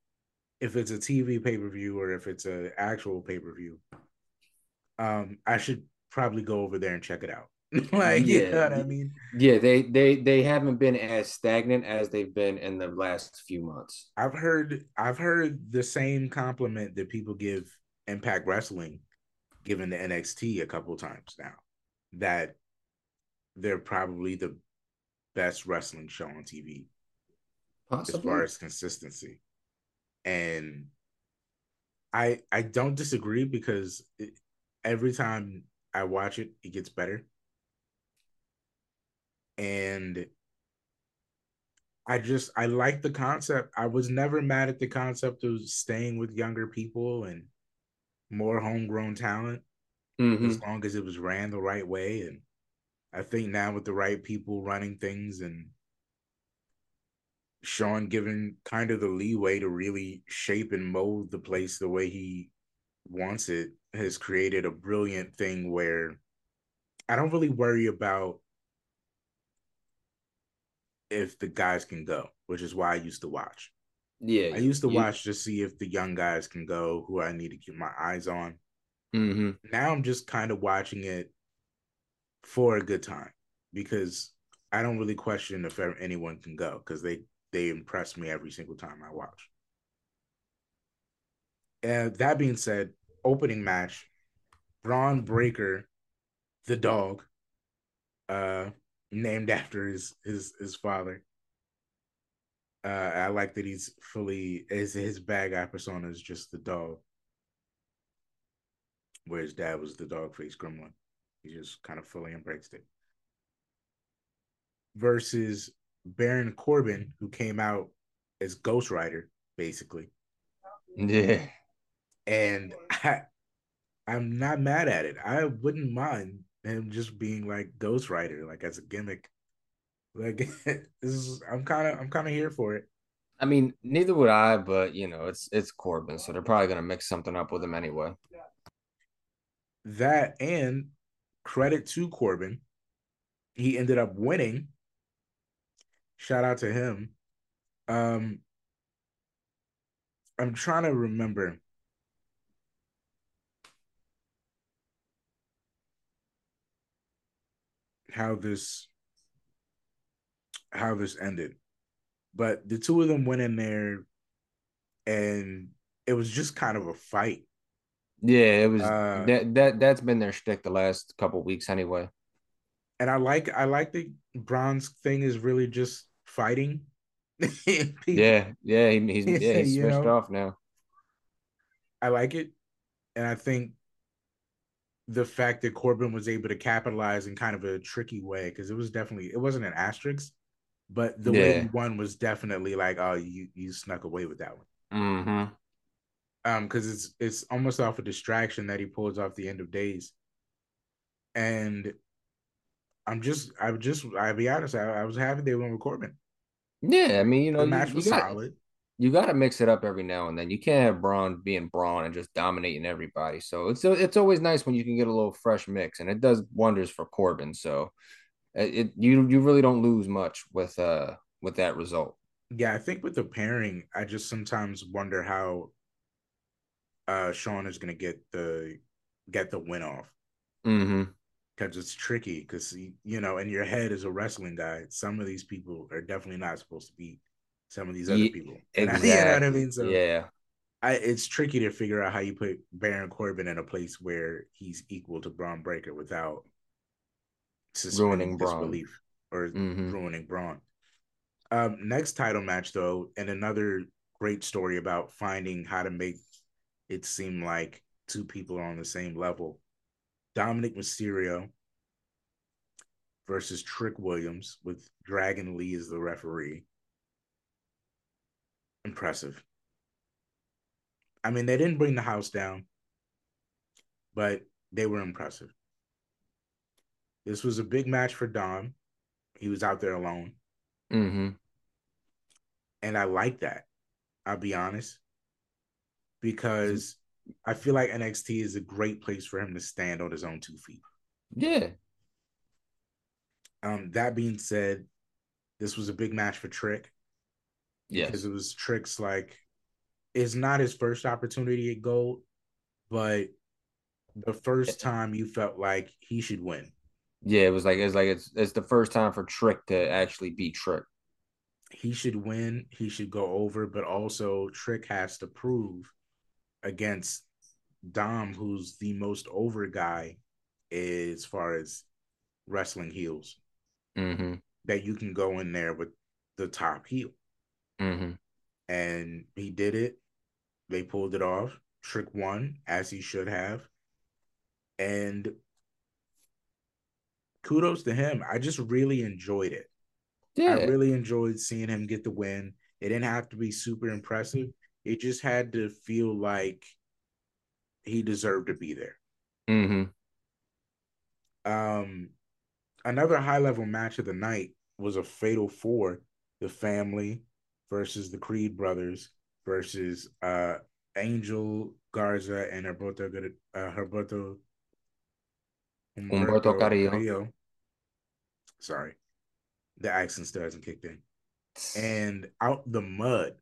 if it's a TV pay per view or if it's an actual pay per view, um, I should probably go over there and check it out. like, you Yeah. know what I mean? Yeah, they they they haven't been as stagnant as they've been in the last few months. I've heard I've heard the same compliment that people give Impact Wrestling, given the NXT a couple times now, that they're probably the best wrestling show on TV Possibly. as far as consistency. And I I don't disagree because it, every time I watch it, it gets better. And I just I like the concept. I was never mad at the concept of staying with younger people and more homegrown talent Mhm. as long as it was ran the right way. And I think now with the right people running things and Shawn given kind of the leeway to really shape and mold the place the way he wants it has created a brilliant thing where I don't really worry about if the guys can go, which is why I used to watch. Yeah. I used to watch to see if the young guys can go who I need to keep my eyes on. Mhm. Now I'm just kind of watching it for a good time because I don't really question if ever- anyone can go because they they impress me every single time I watch. And that being said, opening match, Bron Breakker, the dog, uh, named after his his his father. Uh, I like that he's fully his his bad guy persona is just the dog, where his dad was the dog face gremlin. He just kind of fully embraced it. Versus Baron Corbin, who came out as Ghost Rider, basically. Yeah. And I, I'm not mad at it. I wouldn't mind him just being like Ghost Rider, like as a gimmick. Like this is, I'm kind of, I'm kind of here for it. I mean, neither would I, but you know, it's it's Corbin, so they're probably gonna mix something up with him anyway. That and credit to Corbin, he ended up winning. Shout out to him. Um, I'm trying to remember. How this how this ended. But the two of them went in there and it was just kind of a fight. Yeah, it was Uh, that that that's been their shtick the last couple weeks anyway. And I like I like the Bron's thing is really just fighting. Yeah, yeah, he, he's yeah, he's switched know? off now. I like it. And I think the fact that Corbin was able to capitalize in kind of a tricky way, because it was definitely it wasn't an asterisk, but the way he won was definitely like, oh, you you snuck away with that one. hmm Um, because it's it's almost off a distraction that he pulls off the end of days. And I'm just I'm just I'll be honest, I, I was happy they went with Corbin. Yeah, I mean, you know, The match you was got, solid. You got to mix it up every now and then. You can't have Bron being Bron and just dominating everybody. So it's it's always nice when you can get a little fresh mix, and it does wonders for Corbin. So it, you you really don't lose much with uh with that result. Yeah, I think with the pairing, I just sometimes wonder how uh Shawn is gonna get the get the win off. Mm-hmm. because it's tricky because you know in your head as a wrestling guy some of these people are definitely not supposed to beat some of these other Ye- people Exactly. you know what i mean so yeah. I, it's tricky to figure out how you put baron corbin in a place where he's equal to bron breakker without Ruining Bron. disbelief or Mhm. ruining bron um next title match though and another great story about finding how to make it seem like two people are on the same level Dominic Mysterio versus Trick Williams with Dragon Lee as the referee. Impressive. I mean, they didn't bring the house down, but they were impressive. This was a big match for Dom. He was out there alone, Mm-hmm. and I like that. I'll be honest, because I feel like NXT is a great place for him to stand on his own two feet. Yeah. Um, that being said, this was a big match for Trick because it was Trick's like it's not his first opportunity at gold, but the first time you felt like he should win. Yeah. It was like it's like it's it's the first time for Trick to actually beat Trick. He should win, he should go over, but also Trick has to prove against Dom, who's the most over guy as far as wrestling heels, Mm-hmm. that you can go in there with the top heel. Mm-hmm. and he did it. They pulled it off. Trick won as he should have, and kudos to him. I just really enjoyed it. Yeah. I really enjoyed seeing him get the win. It didn't have to be super impressive. It just had to feel like he deserved to be there. mm-hmm. Um, another high level match of the night was a fatal four: the family versus the Creed brothers versus uh Angel Garza and Herberto uh, Herberto Humberto Carrillo. Sorry, the accent still hasn't kicked in. And out the mud,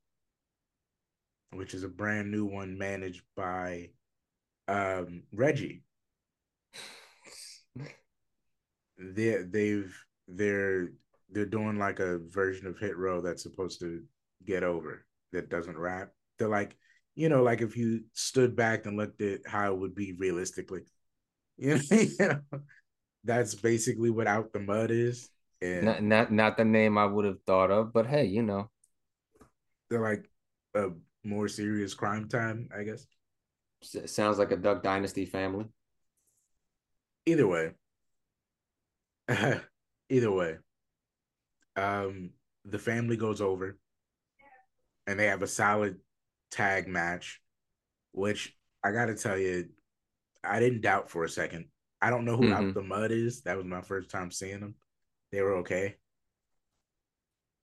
which is a brand new one managed by um Reggie. they they've they're they're doing like a version of hit row that's supposed to get over that doesn't rap. They're like you know like if you stood back and looked at how it would be realistically you know, you know that's basically what out the mud is. And Not not not the name I would have thought of, but hey, you know. they're like a more serious Cryme Tyme i guess. S- sounds like a Duck Dynasty family. either way. Either way. Um the family goes over and they have a solid tag match which i gotta tell you i didn't doubt for a second i don't know who out Mhm. the mud is that was my first time seeing them they were okay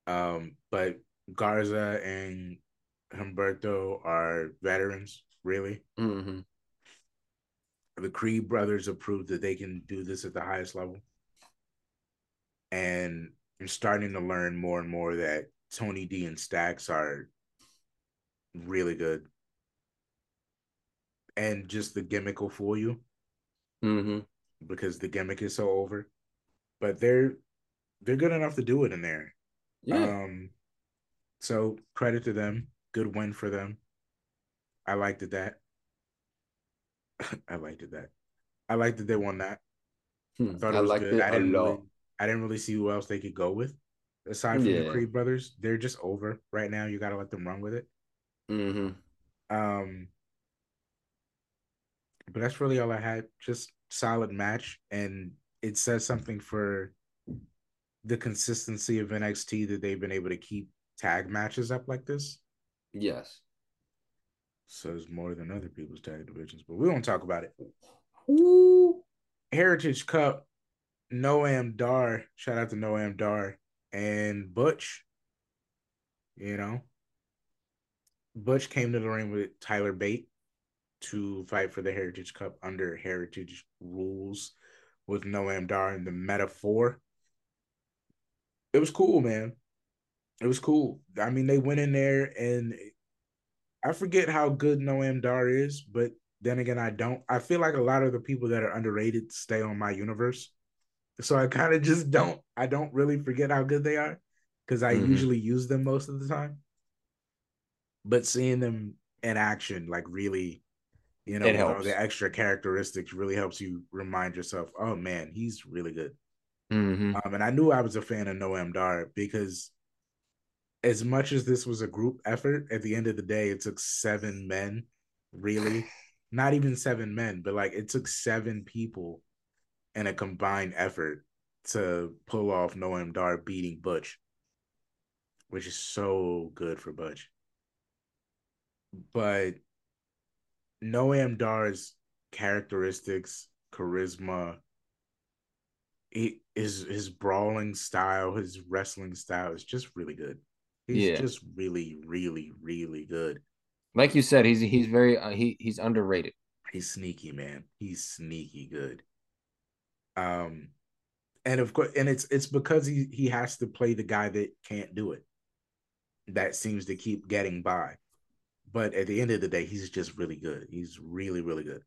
um but garza and humberto are veterans really Mm-hmm. the Creed brothers have proved that they can do this at the highest level. And I'm starting to learn more and more that Tony D and Stacks are really good. And just the gimmick will fool you Mm-hmm. because the gimmick is so over. But they're they're good enough to do it in there. Yeah. Um so credit to them. Good win for them. I liked it that. I liked it that. I liked that they won that. Hmm. thought it I was liked good. it I a didn't lot. really, I didn't really see who else they could go with aside from the Creed brothers. They're just over right now. You got to let them run with it. Mm-hmm. Um, but that's really all I had. Just solid match, and it says something for the consistency of NXT that they've been able to keep tag matches up like this. Yes. So there's more than other people's tag divisions, but we won't talk about it. Ooh. Heritage Cup, Noam Dar, shout out to Noam Dar and Butch. You know, Butch came to the ring with Tyler Bate to fight for the Heritage Cup under Heritage rules with Noam Dar and the Meta-Four. It was cool, man. It was cool. I mean, they went in there and I forget how good Noam Dar is, but then again, I don't. I feel like a lot of the people that are underrated stay on my universe. So I kind of just don't, I don't really forget how good they are because I Mhm. usually use them most of the time. But seeing them in action, like really, you know, all the extra characteristics really helps you remind yourself, oh man, he's really good. hmm Um, and I knew I was a fan of Noam Dar because as much as this was a group effort, at the end of the day, it took seven men, really. Not even seven men, but like it took seven people in a combined effort to pull off Noam Dar beating Butch, which is so good for Butch. But Noam Dar's characteristics, charisma, he, his his brawling style, his wrestling style is just really good. He's Yeah. just really, really, really good. Like you said, he's he's very uh, he he's underrated. He's sneaky, man. He's sneaky good. Um, and of course, and it's it's because he he has to play the guy that can't do it. That seems to keep getting by. But at the end of the day, he's just really good. He's really, really good.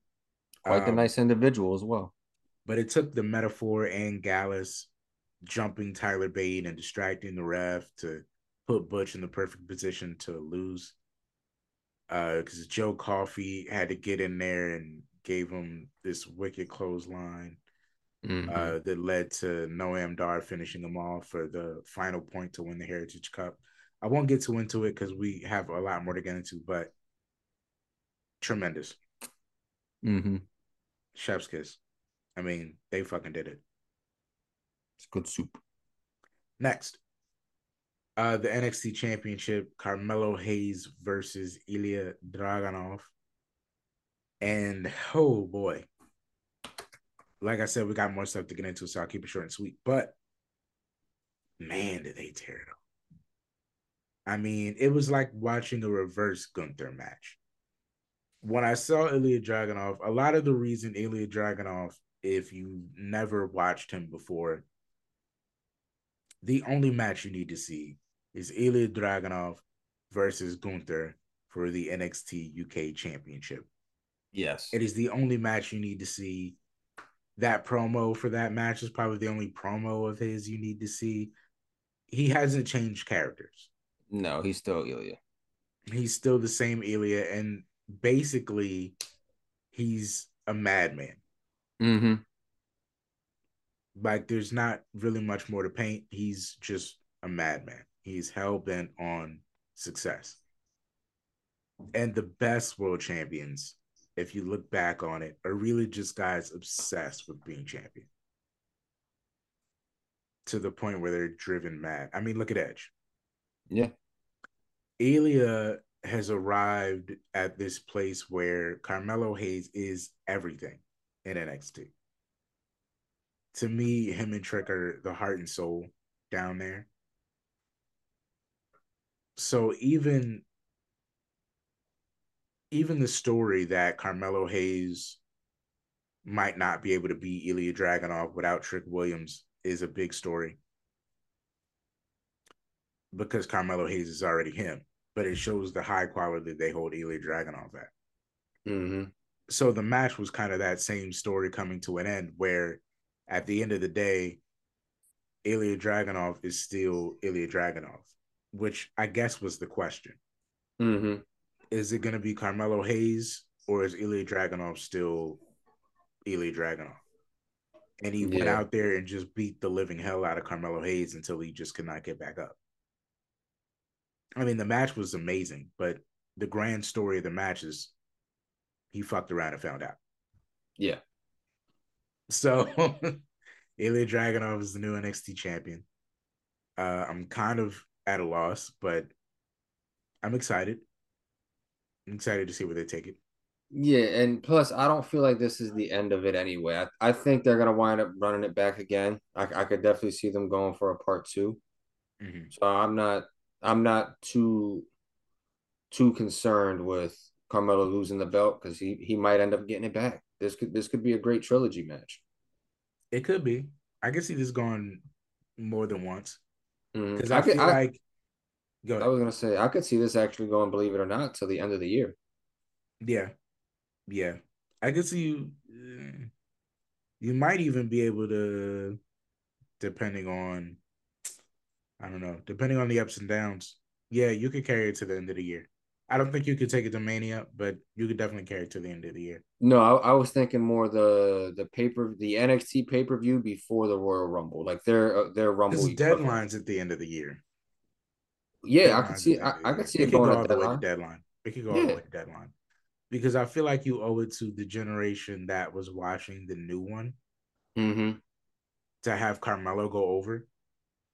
Quite the Um, nice individual as well. But it took the Meta-Four and Gallus jumping Tyler Bate and distracting the ref to put Butch in the perfect position to lose. Uh, because Joe Coffey had to get in there and gave him this wicked clothesline Mhm. uh, that led to Noam Dar finishing them off for the final point to win the Heritage Cup. I won't get too into it because we have a lot more to get into, but tremendous. Mhm. Chef's kiss. I mean, they fucking did it. It's good soup. Next, uh, the NXT Championship: Carmelo Hayes versus Ilja Dragunov. And oh boy, like I said, we got more stuff to get into, so I'll keep it short and sweet. But man, did they tear it up! I mean, it was like watching a reverse Gunther match. When I saw Ilja Dragunov, a lot of the reason Ilja Dragunov, if you never watched him before, the only match you need to see is Ilja Dragunov versus Gunther for the NXT UK Championship. Yes. It is the only match you need to see. That promo for that match is probably the only promo of his you need to see. He hasn't changed characters. No, he's still Ilja. He's still the same Ilja, and basically, he's a madman. Mm-hmm. Like, there's not really much more to paint. He's just a madman. He's hell bent on success. And the best world champions, if you look back on it, are really just guys obsessed with being champion to the point where they're driven mad. I mean, look at Edge. Yeah. Ilja has arrived at this place where Carmelo Hayes is everything in NXT. To me, him and Trick are the heart and soul down there. So even even the story that Carmelo Hayes might not be able to beat Ilja Dragunov without Trick Williams is a big story because Carmelo Hayes is already him, but it shows the high quality they hold Ilja Dragunov at. Mm-hmm. So the match was kind of that same story coming to an end where at the end of the day, Ilja Dragunov is still Ilja Dragunov, which I guess was the question. Mm-hmm. Is it going to be Carmelo Hayes or is Ilja Dragunov still Ilja Dragunov? And he went out there and just beat the living hell out of Carmelo Hayes until he just could not get back up. I mean, the match was amazing, but the grand story of the match is he fucked around and found out. Yeah. So Ilja Dragunov is the new NXT champion. Uh, I'm kind of at a loss, but I'm excited. I'm excited to see where they take it. Yeah, and plus, I don't feel like this is the end of it anyway. I, I think they're gonna wind up running it back again. I, I could definitely see them going for a part 2 hmm So I'm not I'm not too too concerned with Carmelo losing the belt because he he might end up getting it back. This could this could be a great trilogy match. It could be. I can see this going more than once because I, feel I- like. Go I was gonna say I could see this actually going, believe it or not, till the end of the year. Yeah, yeah. I could see you. uh, You might even be able to, depending on, I don't know, depending on the ups and downs. Yeah, you could carry it to the end of the year. I don't think you could take it to Mania, but you could definitely carry it to the end of the year. No, I, I was thinking more the the paper the NXT pay per view before the Royal Rumble, like their uh, their Rumble. Deadlines at the end of the year. Yeah, I could see I, I could see it it going go all the way to deadline. It could go all the Yeah. way to deadline. Because I feel like you owe it to the generation that was watching the new one Mm-hmm. to have Carmelo go over.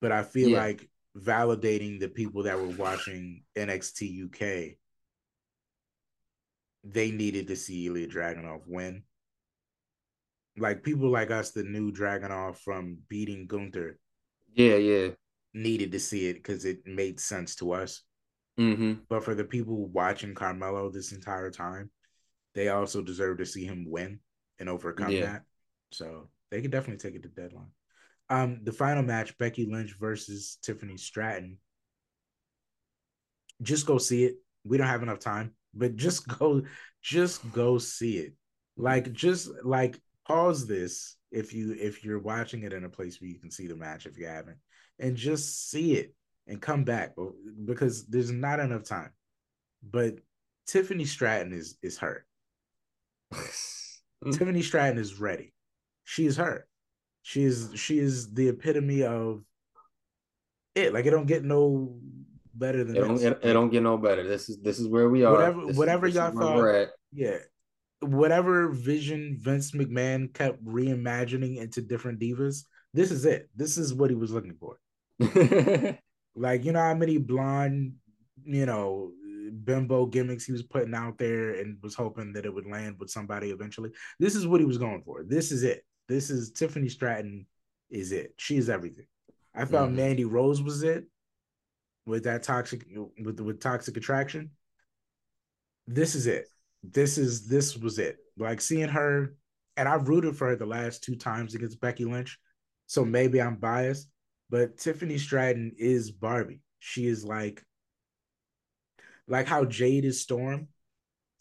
But I feel Yeah. like validating the people that were watching NXT UK, they needed to see Ilja Dragunov win. Like people like us, the new Dragunov from beating Gunther, Yeah, yeah. Needed to see it because it made sense to us. Mm-hmm. But for the people watching Carmelo this entire time, they also deserve to see him win and overcome Yeah. that. So they can definitely take it to deadline. Um, the final match, Becky Lynch versus Tiffany Stratton. Just go see it. We don't have enough time, but just go, just go see it. Like, just like pause this if you if you're watching it in a place where you can see the match if you haven't, and just see it and come back because there's not enough time. But Tiffany Stratton is is hurt. Tiffany Stratton is ready. She is her. She is she is the epitome of it. Like it don't get no better than It don't, this. it, it don't get no better. This is this is where we are. Whatever- This whatever is y'all thought-. Yeah. Whatever vision Vince McMahon kept reimagining into different divas, this is it. This is what he was looking for. Like, you know how many blonde, you know, bimbo gimmicks he was putting out there and was hoping that it would land with somebody eventually. This is what he was going for. This is it. This is Tiffany Stratton is it. She's everything. I thought Mhm. Mandy Rose was it with that toxic with with toxic attraction. This is it. This is this was it. Like seeing her, and I've rooted for her the last two times against Becky Lynch. So maybe I'm biased, but Tiffany Stratton is Barbie. She is like like how Jade is Storm,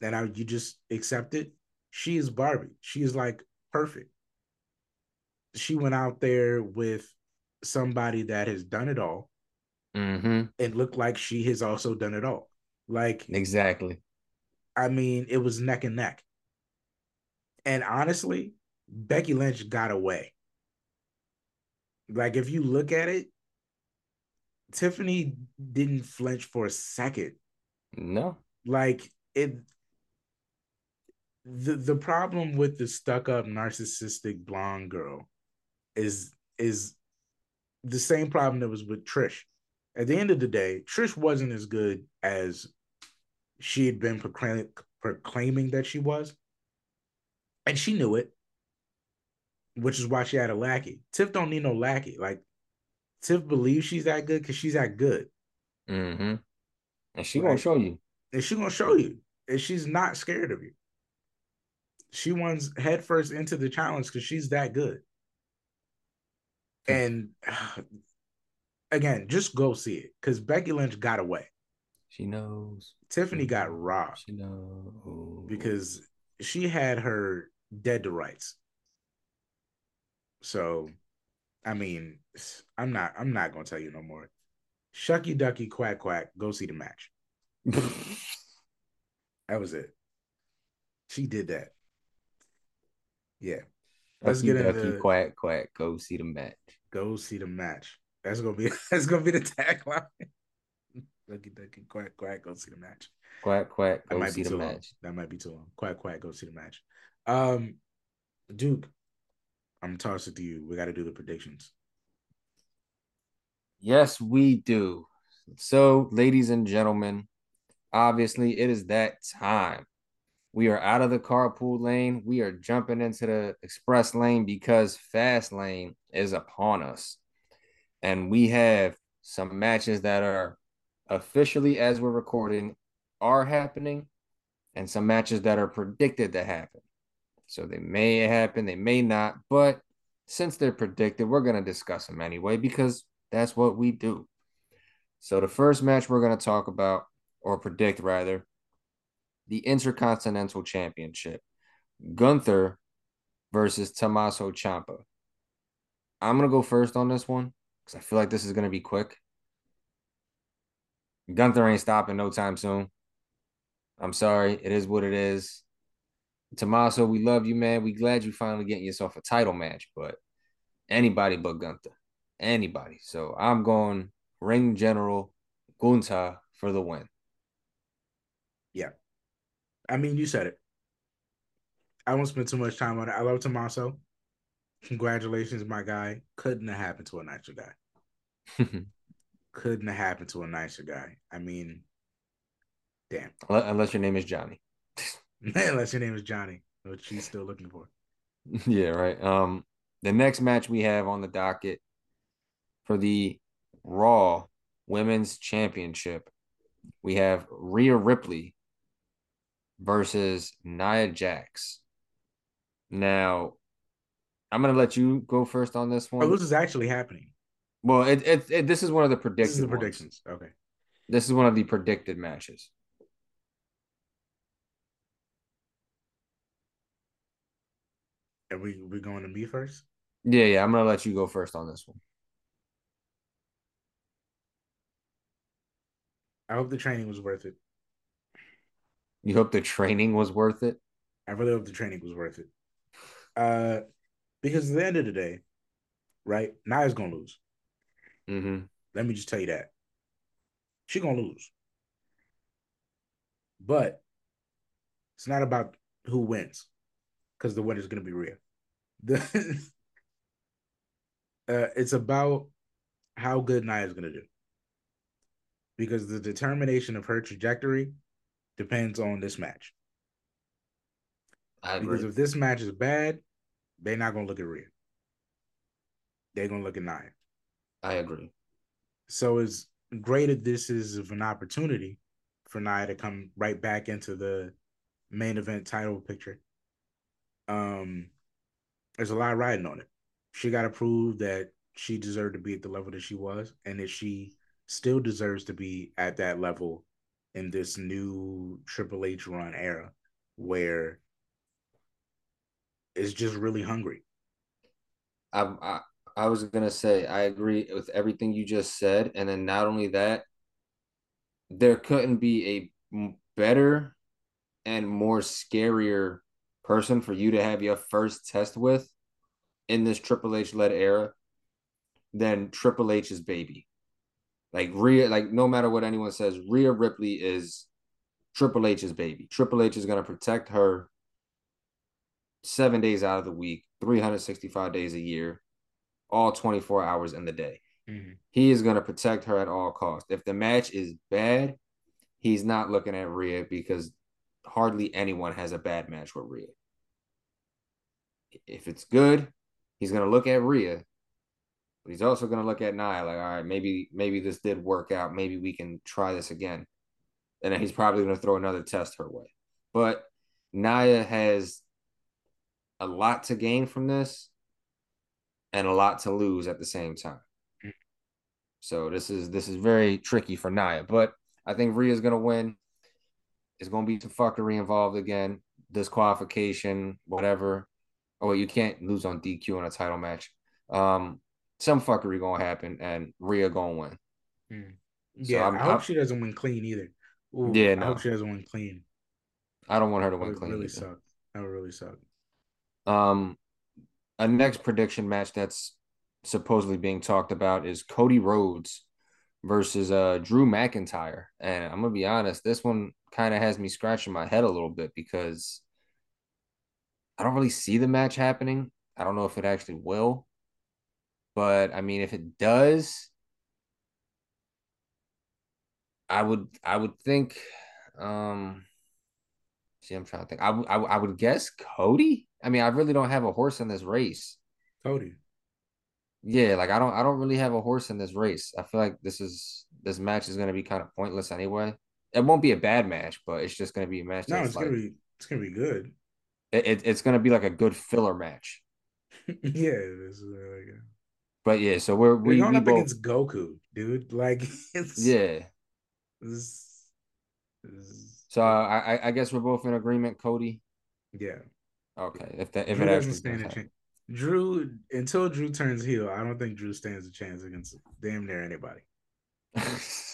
and how you just accept it. She is Barbie. She is like perfect. She went out there with somebody that has done it all mm-hmm. and looked like she has also done it all. Like, Exactly. I mean, it was neck and neck. And honestly, Becky Lynch got away. Like, if you look at it, Tiffany didn't flinch for a second. No. like it the the problem with the stuck up narcissistic blonde girl is is the same problem that was with Trish. At the end of the day, Trish wasn't as good as she had been proclaim, proclaiming that she was. And she knew it, which is why she had a lackey. Tiff don't need no lackey. Like Tiff believes she's that good because she's that good. Mm-hmm. And she Right. gonna show you. and she's gonna show you, and she's not scared of you. She runs headfirst into the challenge because she's that good. And again, just go see it because Becky Lynch got away. She knows. Tiffany got robbed She knows. because she had her dead to rights. So, I mean, I'm not. I'm not gonna tell you no more. Shucky ducky quack quack. Go see the match. That was it. She did that. Yeah. Let's Ducky, get ducky, quack quack. Go see the match. go see the match. That's gonna be that's gonna be the tagline. Ducky ducky quack quack. Go see the match. Quack quack. That Go might see be the too long. match. That might be too long. Quack quack. Go see the match. Um, Duke, I'm gonna toss it to you. We got to do the predictions. Yes, we do. So, ladies and gentlemen, obviously, it is that time. We are out of the carpool lane. We are jumping into the express lane because Fastlane is upon us. And we have some matches that are officially, as we're recording, are happening, and some matches that are predicted to happen. So they may happen, they may not, but since they're predicted, we're going to discuss them anyway because that's what we do. So the first match we're going to talk about, or predict rather, the Intercontinental Championship. Gunther versus Tommaso Ciampa. I'm going to go first on this one because I feel like this is going to be quick. Gunther ain't stopping no time soon. I'm sorry. It is what it is. Tommaso, we love you, man. We glad you finally getting yourself a title match, but anybody but Gunther. Anybody. So I'm going ring general Gunther for the win. Yeah. I mean, you said it. I won't spend too much time on it. I love Tommaso. Congratulations, my guy. Couldn't have happened to a nicer guy. Couldn't have happened to a nicer guy. I mean, damn. Unless your name is Johnny. Unless your name is Johnny, which she's still looking for. yeah, right. Um, the next match we have on the docket for the Raw Women's Championship, we have Rhea Ripley versus Nia Jax. Now, I'm gonna let you go first on this one. Oh, this is actually happening. Well, it, it, it this is one of the predicted. This is the predictions. Ones. Okay. This is one of the predicted matches. Are we we going to me first? Yeah, yeah. I'm gonna let you go first on this one. I hope the training was worth it. You hope the training was worth it? I really hope the training was worth it. Uh because at the end of the day, right, Nia's gonna lose. Mm-hmm. Let me just tell you that. She's gonna lose. But it's not about who wins, because the winner's gonna be Rhea. The uh, it's about how good Nia is gonna do. Because the determination of her trajectory depends on this match. I agree. Because if this match is bad, they're not gonna look at Rhea. They're gonna look at Nia. I agree. So as great as this is of an opportunity for Nia to come right back into the main event title picture, um, there's a lot riding on it. She got to prove that she deserved to be at the level that she was, and that she still deserves to be at that level in this new Triple H run era, where it's just really hungry. I, I I was gonna say I agree with everything you just said, and then not only that, there couldn't be a better and more scarier person for you to have your first test with in this Triple H led era than Triple H's baby. Like Rhea, like no matter what anyone says, Rhea Ripley is Triple H's baby. Triple H is gonna protect her seven days out of the week, 365 days a year all 24 hours in the day. Mm-hmm. He is going to protect her at all costs. If the match is bad, he's not looking at Rhea because hardly anyone has a bad match with Rhea. If it's good, he's going to look at Rhea, but he's also going to look at Nia like, all right, maybe maybe this did work out. Maybe we can try this again. And then he's probably going to throw another test her way. But Nia has a lot to gain from this and a lot to lose at the same time. Mm. So this is this is very tricky for Nia, but I think Rhea's gonna win. It's gonna be some fuckery involved again, disqualification, whatever. Oh, you can't lose on DQ in a title match. Um, some fuckery gonna happen, and Rhea gonna win. Mm. Yeah, so i hope i she doesn't win clean either. Ooh, yeah, no. I hope she doesn't win clean. I don't want her to win clean. Really suck. That would really suck. Um, a next prediction match that's supposedly being talked about is Cody Rhodes versus uh Drew McIntyre. And I'm gonna be honest, this one kind of has me scratching my head a little bit because I don't really see the match happening. I don't know if it actually will. But I mean, if it does, I would I would think Um, see, I'm trying to think. I, w- I, w- I would guess Cody. I mean, I really don't have a horse in this race. Cody. Yeah, like I don't I don't really have a horse in this race. I feel like this is this match is gonna be kind of pointless anyway. It won't be a bad match, but it's just gonna be a match No, it's like gonna be it's gonna be good. it, it- it's gonna be like a good filler match. yeah, this is uh, like uh, But yeah, so we're we, we, going we up both against Goku, dude. Like it's yeah. This, this, So uh, I I- I guess we're both in agreement, Cody. yeah. Okay, if that if Drew it doesn't stand does a chance. Drew until Drew turns heel, I don't think Drew stands a chance against damn near anybody.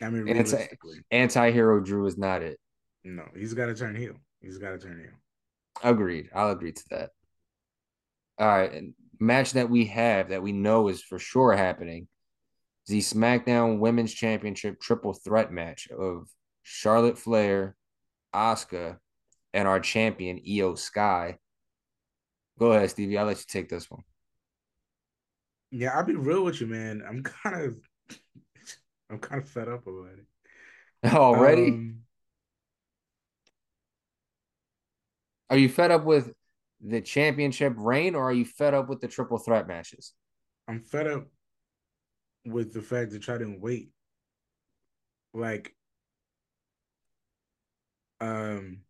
I mean, Anti- anti-hero Drew is not it. no, he's got to turn heel. He's got to turn heel. Agreed. I'll agree to that. All right. Match that we have that we know is for sure happening is the SmackDown Women's Championship triple threat match of Charlotte Flair, Asuka, and our champion, Iyo Sky. Go ahead, Stevie. I'll let you take this one. Yeah, I'll be real with you, man. I'm kind of, I'm kind of fed up about it. Already? Um, are you fed up with the championship reign or are you fed up with the triple threat matches? I'm fed up with the fact that y'all didn't wait. Like, um,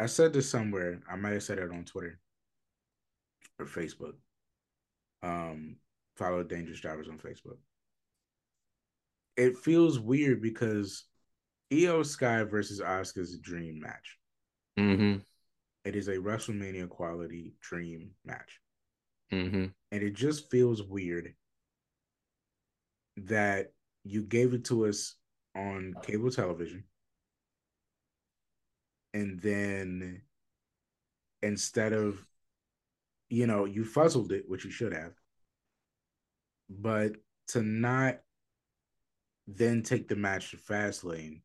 I said this somewhere. I might have said it on Twitter or Facebook. Um, follow Dangerous Jobbers on Facebook. It feels weird because Iyo Sky versus Asuka's dream match. Mm-hmm. It is a WrestleMania quality dream match. Mm-hmm. and it just feels weird that you gave it to us on cable television and then instead of you know you fuzzled it which you should have but to not then take the match to Fastlane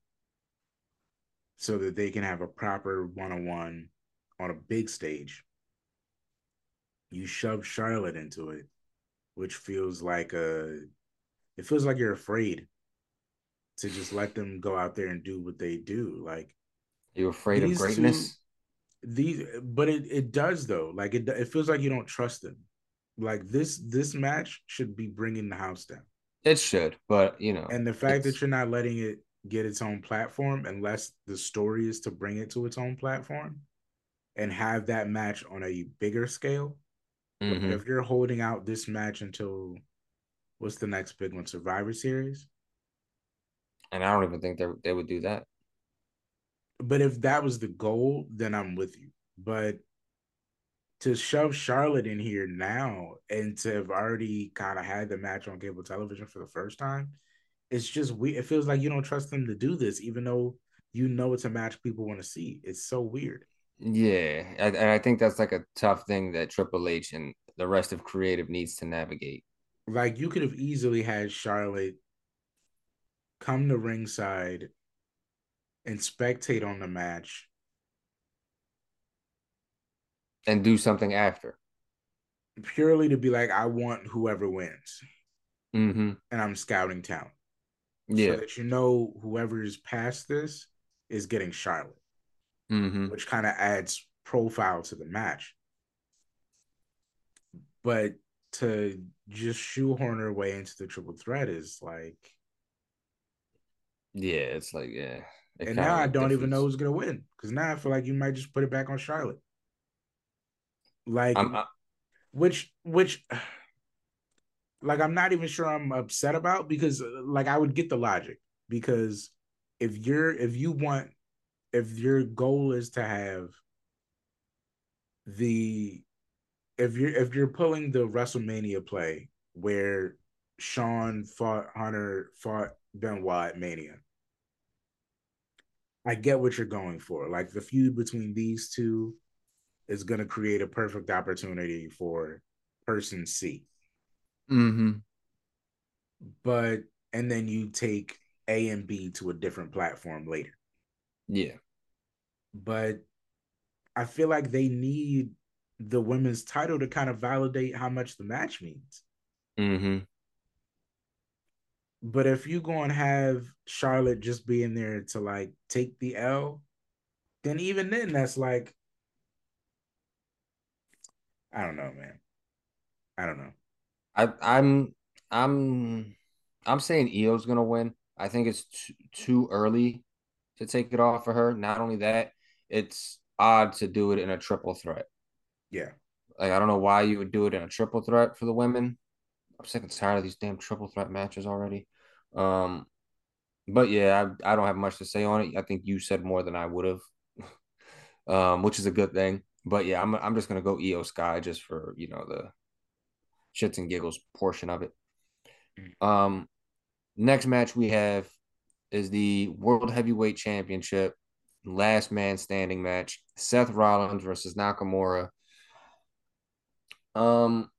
so that they can have a proper one-on-one on a big stage you shove Charlotte into it, which feels like a it feels like you're afraid to just let them go out there and do what they do. Like you're afraid of greatness? these but it, it does though. Like it it feels like you don't trust them. Like this this match should be bringing the house down. It should, but you know, And the fact that you're not letting it get its own platform unless the story is to bring it to its own platform and have that match on a bigger scale Mhm. If you're holding out this match until what's the next big one? Survivor Series. and I don't even think they they would do that. But if that was the goal, then I'm with you. But to shove Charlotte in here now and to have already kind of had the match on cable television for the first time, it's just we. It feels like you don't trust them to do this, even though you know it's a match people want to see. It's so weird. Yeah, and and I think that's like a tough thing that Triple H and the rest of creative needs to navigate. Like you could have easily had Charlotte come to ringside and spectate on the match and do something after. purely to be like, I want whoever wins, Mm-hmm. and I'm scouting talent. Yeah. So that you know whoever is past this is getting Charlotte, Mm-hmm. which kind of adds profile to the match. But to just shoehorn her way into the triple threat is like, Yeah, it's like yeah. It and now I don't even know who's gonna win because now I feel like you might just put it back on Charlotte. Like, I'm, I- which which like I'm not even sure I'm upset about because uh, like I would get the logic because if you're if you want if your goal is to have the if you're if you're pulling the WrestleMania play where Shawn fought Hunter fought Benoit Mania. I get what you're going for. Like the feud between these two is going to create a perfect opportunity for person C. Mhm. But and then you take A and B to a different platform later. Yeah. But I feel like they need the women's title to kind of validate how much the match means. Mm-hmm. But if you go and have Charlotte just being there to like take the L, then even then that's like I don't know, man. I don't know. I I'm I'm I'm saying Iyo's gonna win. I think it's too, too early to take it off of her. Not only that, it's odd to do it in a triple threat. Yeah. Like I don't know why you would do it in a triple threat for the women. I'm sick and tired of these damn triple threat matches already. Um, but yeah, I, I don't have much to say on it. I think you said more than I would have, um, which is a good thing. But yeah, I'm I'm just gonna go Iyo Sky just for you know the shits and giggles portion of it. Um, next match we have is the World Heavyweight Championship last man standing match: Seth Rollins versus Nakamura. Um,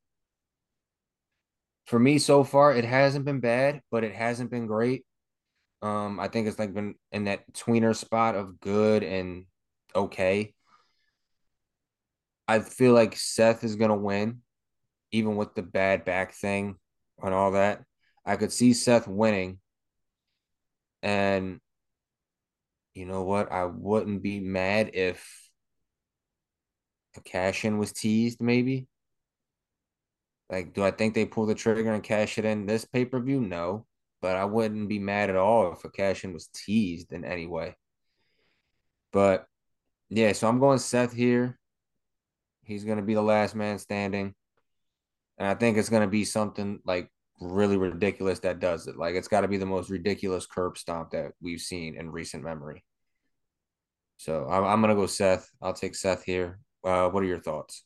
for me so far, it hasn't been bad, but it hasn't been great. Um, I think it's like been in that tweener spot of good and okay. I feel like Seth is gonna win, even with the bad back thing and all that. I could see Seth winning. And you know what? I wouldn't be mad if a cash in was teased, maybe. Like, do I think they pull the trigger and cash it in this pay per view? No, but I wouldn't be mad at all if a cash in was teased in any way. But yeah, so I'm going Seth here. He's going to be the last man standing. And I think it's going to be something like really ridiculous that does it. Like, it's got to be the most ridiculous curb stomp that we've seen in recent memory. So I'm, I'm going to go Seth. I'll take Seth here. Uh, what are your thoughts?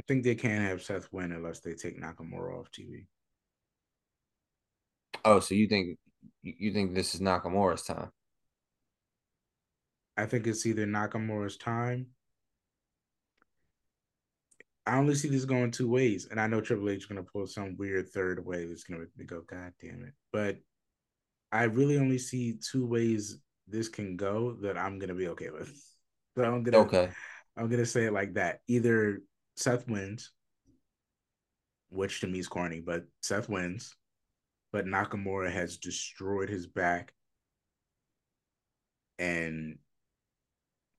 I think they can't have Seth win unless they take Nakamura off TV. Oh, so you think you think this is Nakamura's time? I think it's either Nakamura's time. I only see this going two ways, and I know Triple H is going to pull some weird third way that's going to make me go, God damn it! But I really only see two ways this can go that I'm going to be okay with. So I'm gonna Okay. I'm gonna say it like that. Either Seth wins, which to me is corny, but Seth wins, but Nakamura has destroyed his back and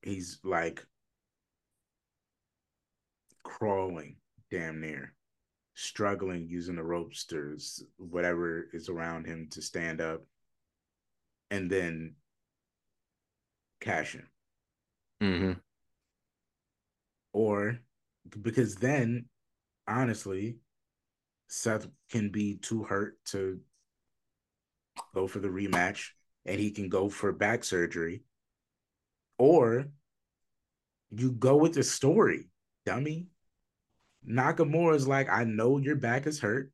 he's like crawling damn near, struggling using the ropes to whatever is around him to stand up and then cash. Mm-hmm. or because then honestly Seth can be too hurt to go for the rematch and he can go for back surgery or you go with the story dummy Nakamura is like I know your back is hurt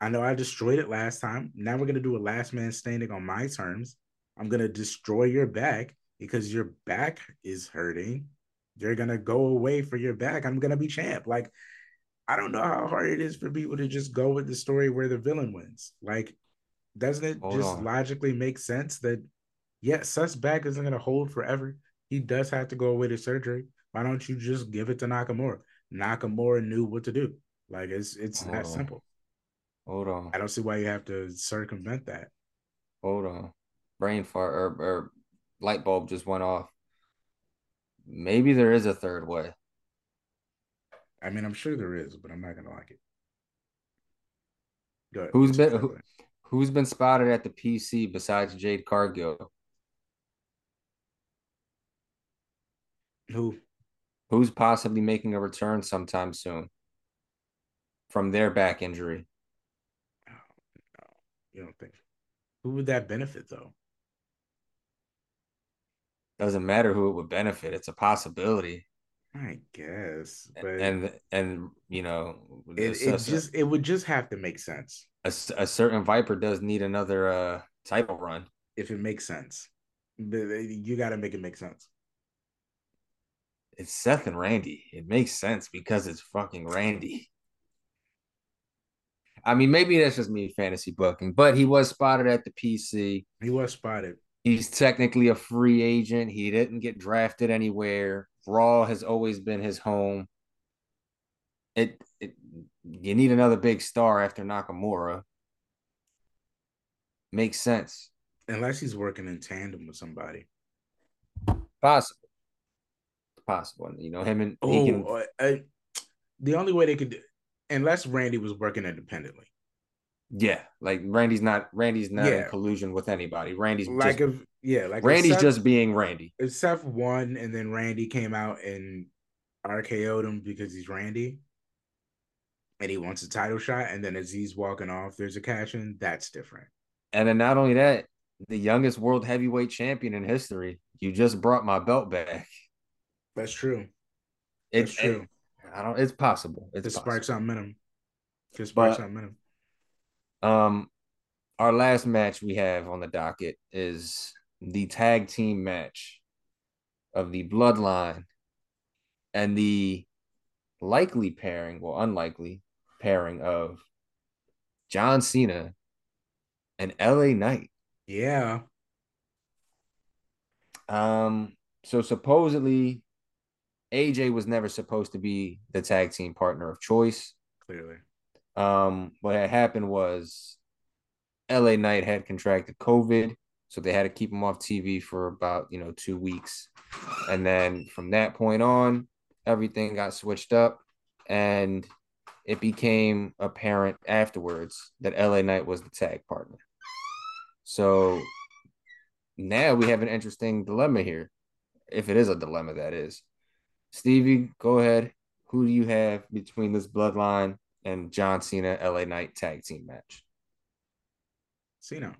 I know I destroyed it last time now we're going to do a last man standing on my terms I'm going to destroy your back because your back is hurting you're gonna go away for your back. I'm gonna be champ. Like, I don't know how hard it is for people to just go with the story where the villain wins. Like, doesn't it Hold just on. logically make sense that yeah, Seth's back isn't gonna hold forever. He does have to go away to surgery. Why don't you just give it to Nakamura? Nakamura knew what to do. Like it's it's Hold that on. simple. Hold on. I don't see why you have to circumvent that. Hold on. Brain fart or, or light bulb just went off. Maybe there is a third way. I mean, I'm sure there is, but I'm not gonna like it. Go ahead. Who's been who, who's been spotted at the PC besides Jade Cargill? Who? Who's possibly making a return sometime soon from their back injury? You don't think? Who would that benefit though? Doesn't matter who it would benefit. It's a possibility. I guess, but And and you know, it, it just it would just have to make sense a, a certain Viper does need another uh title run. if it makes sense. But uh, you got to make it make sense. It's Seth and Randy. It makes sense because it's fucking Randy. I mean, maybe that's just me fantasy booking, but he was spotted at the PC. He was spotted. He's technically a free agent. He didn't get drafted anywhere. Raw has always been his home. It, it you need another big star after Nakamura. Makes sense. Unless he's working in tandem with somebody. Possible. Possible. You know, him and Oh, he can uh, the only way they could, do, unless Randy was working independently. Yeah, like Randy's not Randy's not Yeah. in collusion with anybody. Randy's Like just if yeah, like Randy's Seth- just being Randy. if Seth won and then Randy came out and RKO'd him because he's Randy and he wants a title shot, and then as he's walking off, there's a cash in, that's different. And then not only that, the youngest world heavyweight champion in history. You just brought my belt back. That's true. It's That's true. I don't it's possible. It's To possible. spark something in him. To spark But- something in. Um, our last match we have on the docket is the tag team match of the Bloodline and the likely pairing, well, unlikely pairing of John Cena and LA Knight. Yeah. Um, so supposedly AJ was never supposed to be the tag team partner of choice. Clearly. Um, what had happened was LA Knight had contracted COVID, so they had to keep him off TV for about you know two weeks, and then from that point on, everything got switched up, and it became apparent afterwards that LA Knight was the tag partner. So now we have an interesting dilemma here, if it is a dilemma, that is. Stevie, go ahead. Who do you have between this bloodline and John Cena LA Knight tag team match? Cena.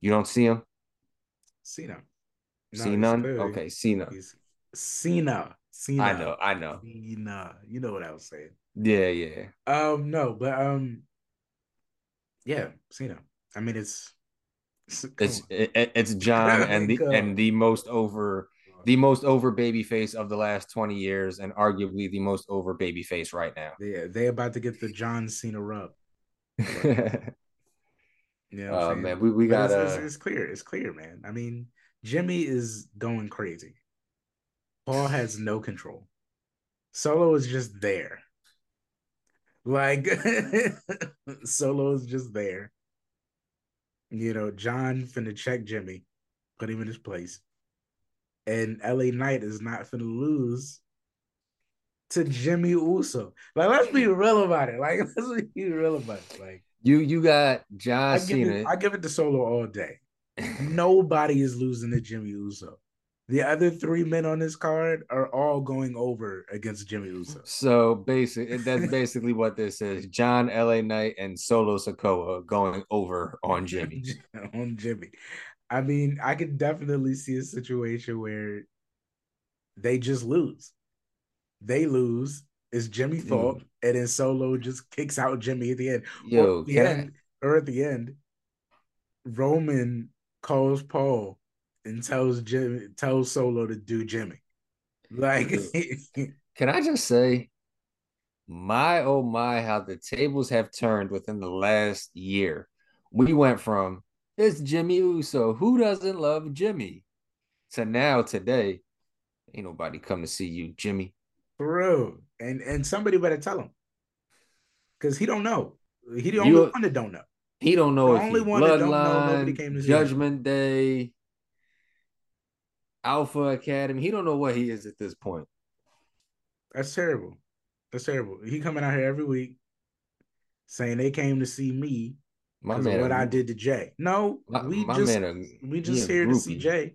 You don't see him? Cena. see none? clearly- Okay, Cena. Cena. Cena. I know, I know. Cena. You know what I was saying. Yeah, yeah. Um, no, but um, yeah, Cena. I mean, it's it's, It's it, it- it's John and the and the most over the most over baby face of the last 20 years and arguably the most over baby face right now. they they about to get the John Cena rub. What Oh man, we, we got it's, it's, it's clear. It's clear, man. I mean, Jimmy is going crazy. Paul has no control. Solo is just there. Like Solo is just there. You know, John finna check Jimmy, put him in his place. And LA Knight is not gonna lose to Jimmy Uso. Like, let's be real about it. Like, let's be real about it. Like, you you got John I Cena. it, I give it to Solo all day. Nobody is losing to Jimmy Uso. The other three men on this card are all going over against Jimmy Uso. So basically, that's basically what this is: John LA Knight and Solo Sikoa going over on Jimmy. on Jimmy. I mean, I could definitely see a situation where they just lose. They lose. It's Jimmy mm. fault, and then Solo just kicks out Jimmy at the end. or Yo, at the can I- end, or at the end, Roman calls Paul and tells Jimmy tells Solo to do Jimmy. Like Can I just say, my oh my, how the tables have turned within the last year. We went from it's Jimmy Uso, who doesn't love Jimmy, So now today, ain't nobody come to see you, Jimmy. Bro, and and somebody better tell him, because he don't know. He the You- only one that don't know. He don't know The if only one that don't know, nobody came to see. Judgment Day, Alpha Academy. He don't know what he is at this point. That's terrible. That's terrible. He coming out here every week saying they came to see me My of man, what I did to Jay. No, My, we my just a- we just here to see. Jay.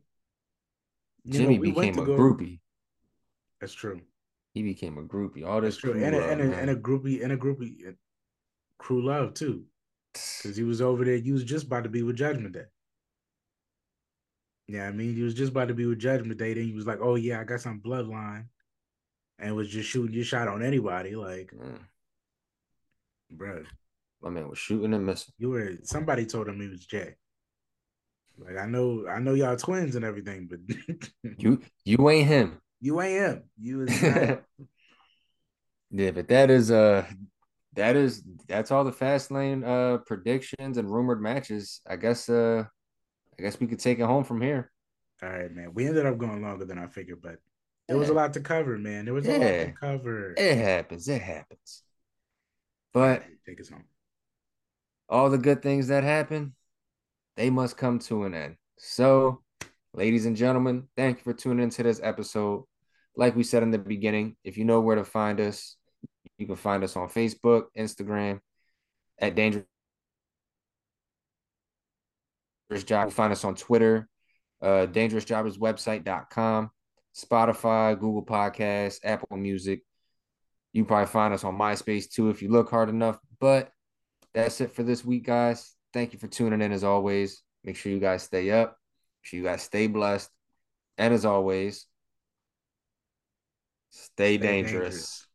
You know, Jimmy we became a go- groupie. That's true. He became a groupie. All That's this true. crew And a, love, and a, and a groupie and a groupie uh, crew love too. Because he was over there. He was just about to be with Judgment Day. Yeah, I mean, he was just about to be with Judgment Day. Then he was like, "Oh yeah, I got some bloodline," and was just shooting your shot on anybody. Like, Mm, bro, my man was shooting and missing. you were somebody told him he was Jay. Like, I know, I know y'all twins and everything, but You you ain't him. you ain't him. You is not. yeah, but that is uh that is that's all the Fastlane uh predictions and rumored matches. I guess uh I guess we could take it home from here. All right, man. We ended up going longer than I figured, but there was a lot to cover, man. There was a lot to cover. It happens. It happens. But take us home. All the good things that happen, they must come to an end. So, ladies and gentlemen, thank you for tuning into this episode. Like we said in the beginning, if you know where to find us, you can find us on Facebook, Instagram, at Dangerous Job. Find us on Twitter, uh, dangerousjobberswebsite.com, Spotify, Google Podcasts, Apple Music. You probably find us on MySpace too if you look hard enough. But that's it for this week, guys. Thank you for tuning in as always. Make sure you guys stay up. Make sure you guys stay blessed. And as always, stay, Stay dangerous.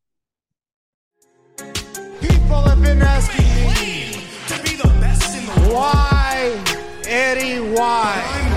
People have been asking me, To be the best in the world. why, Eddie, why?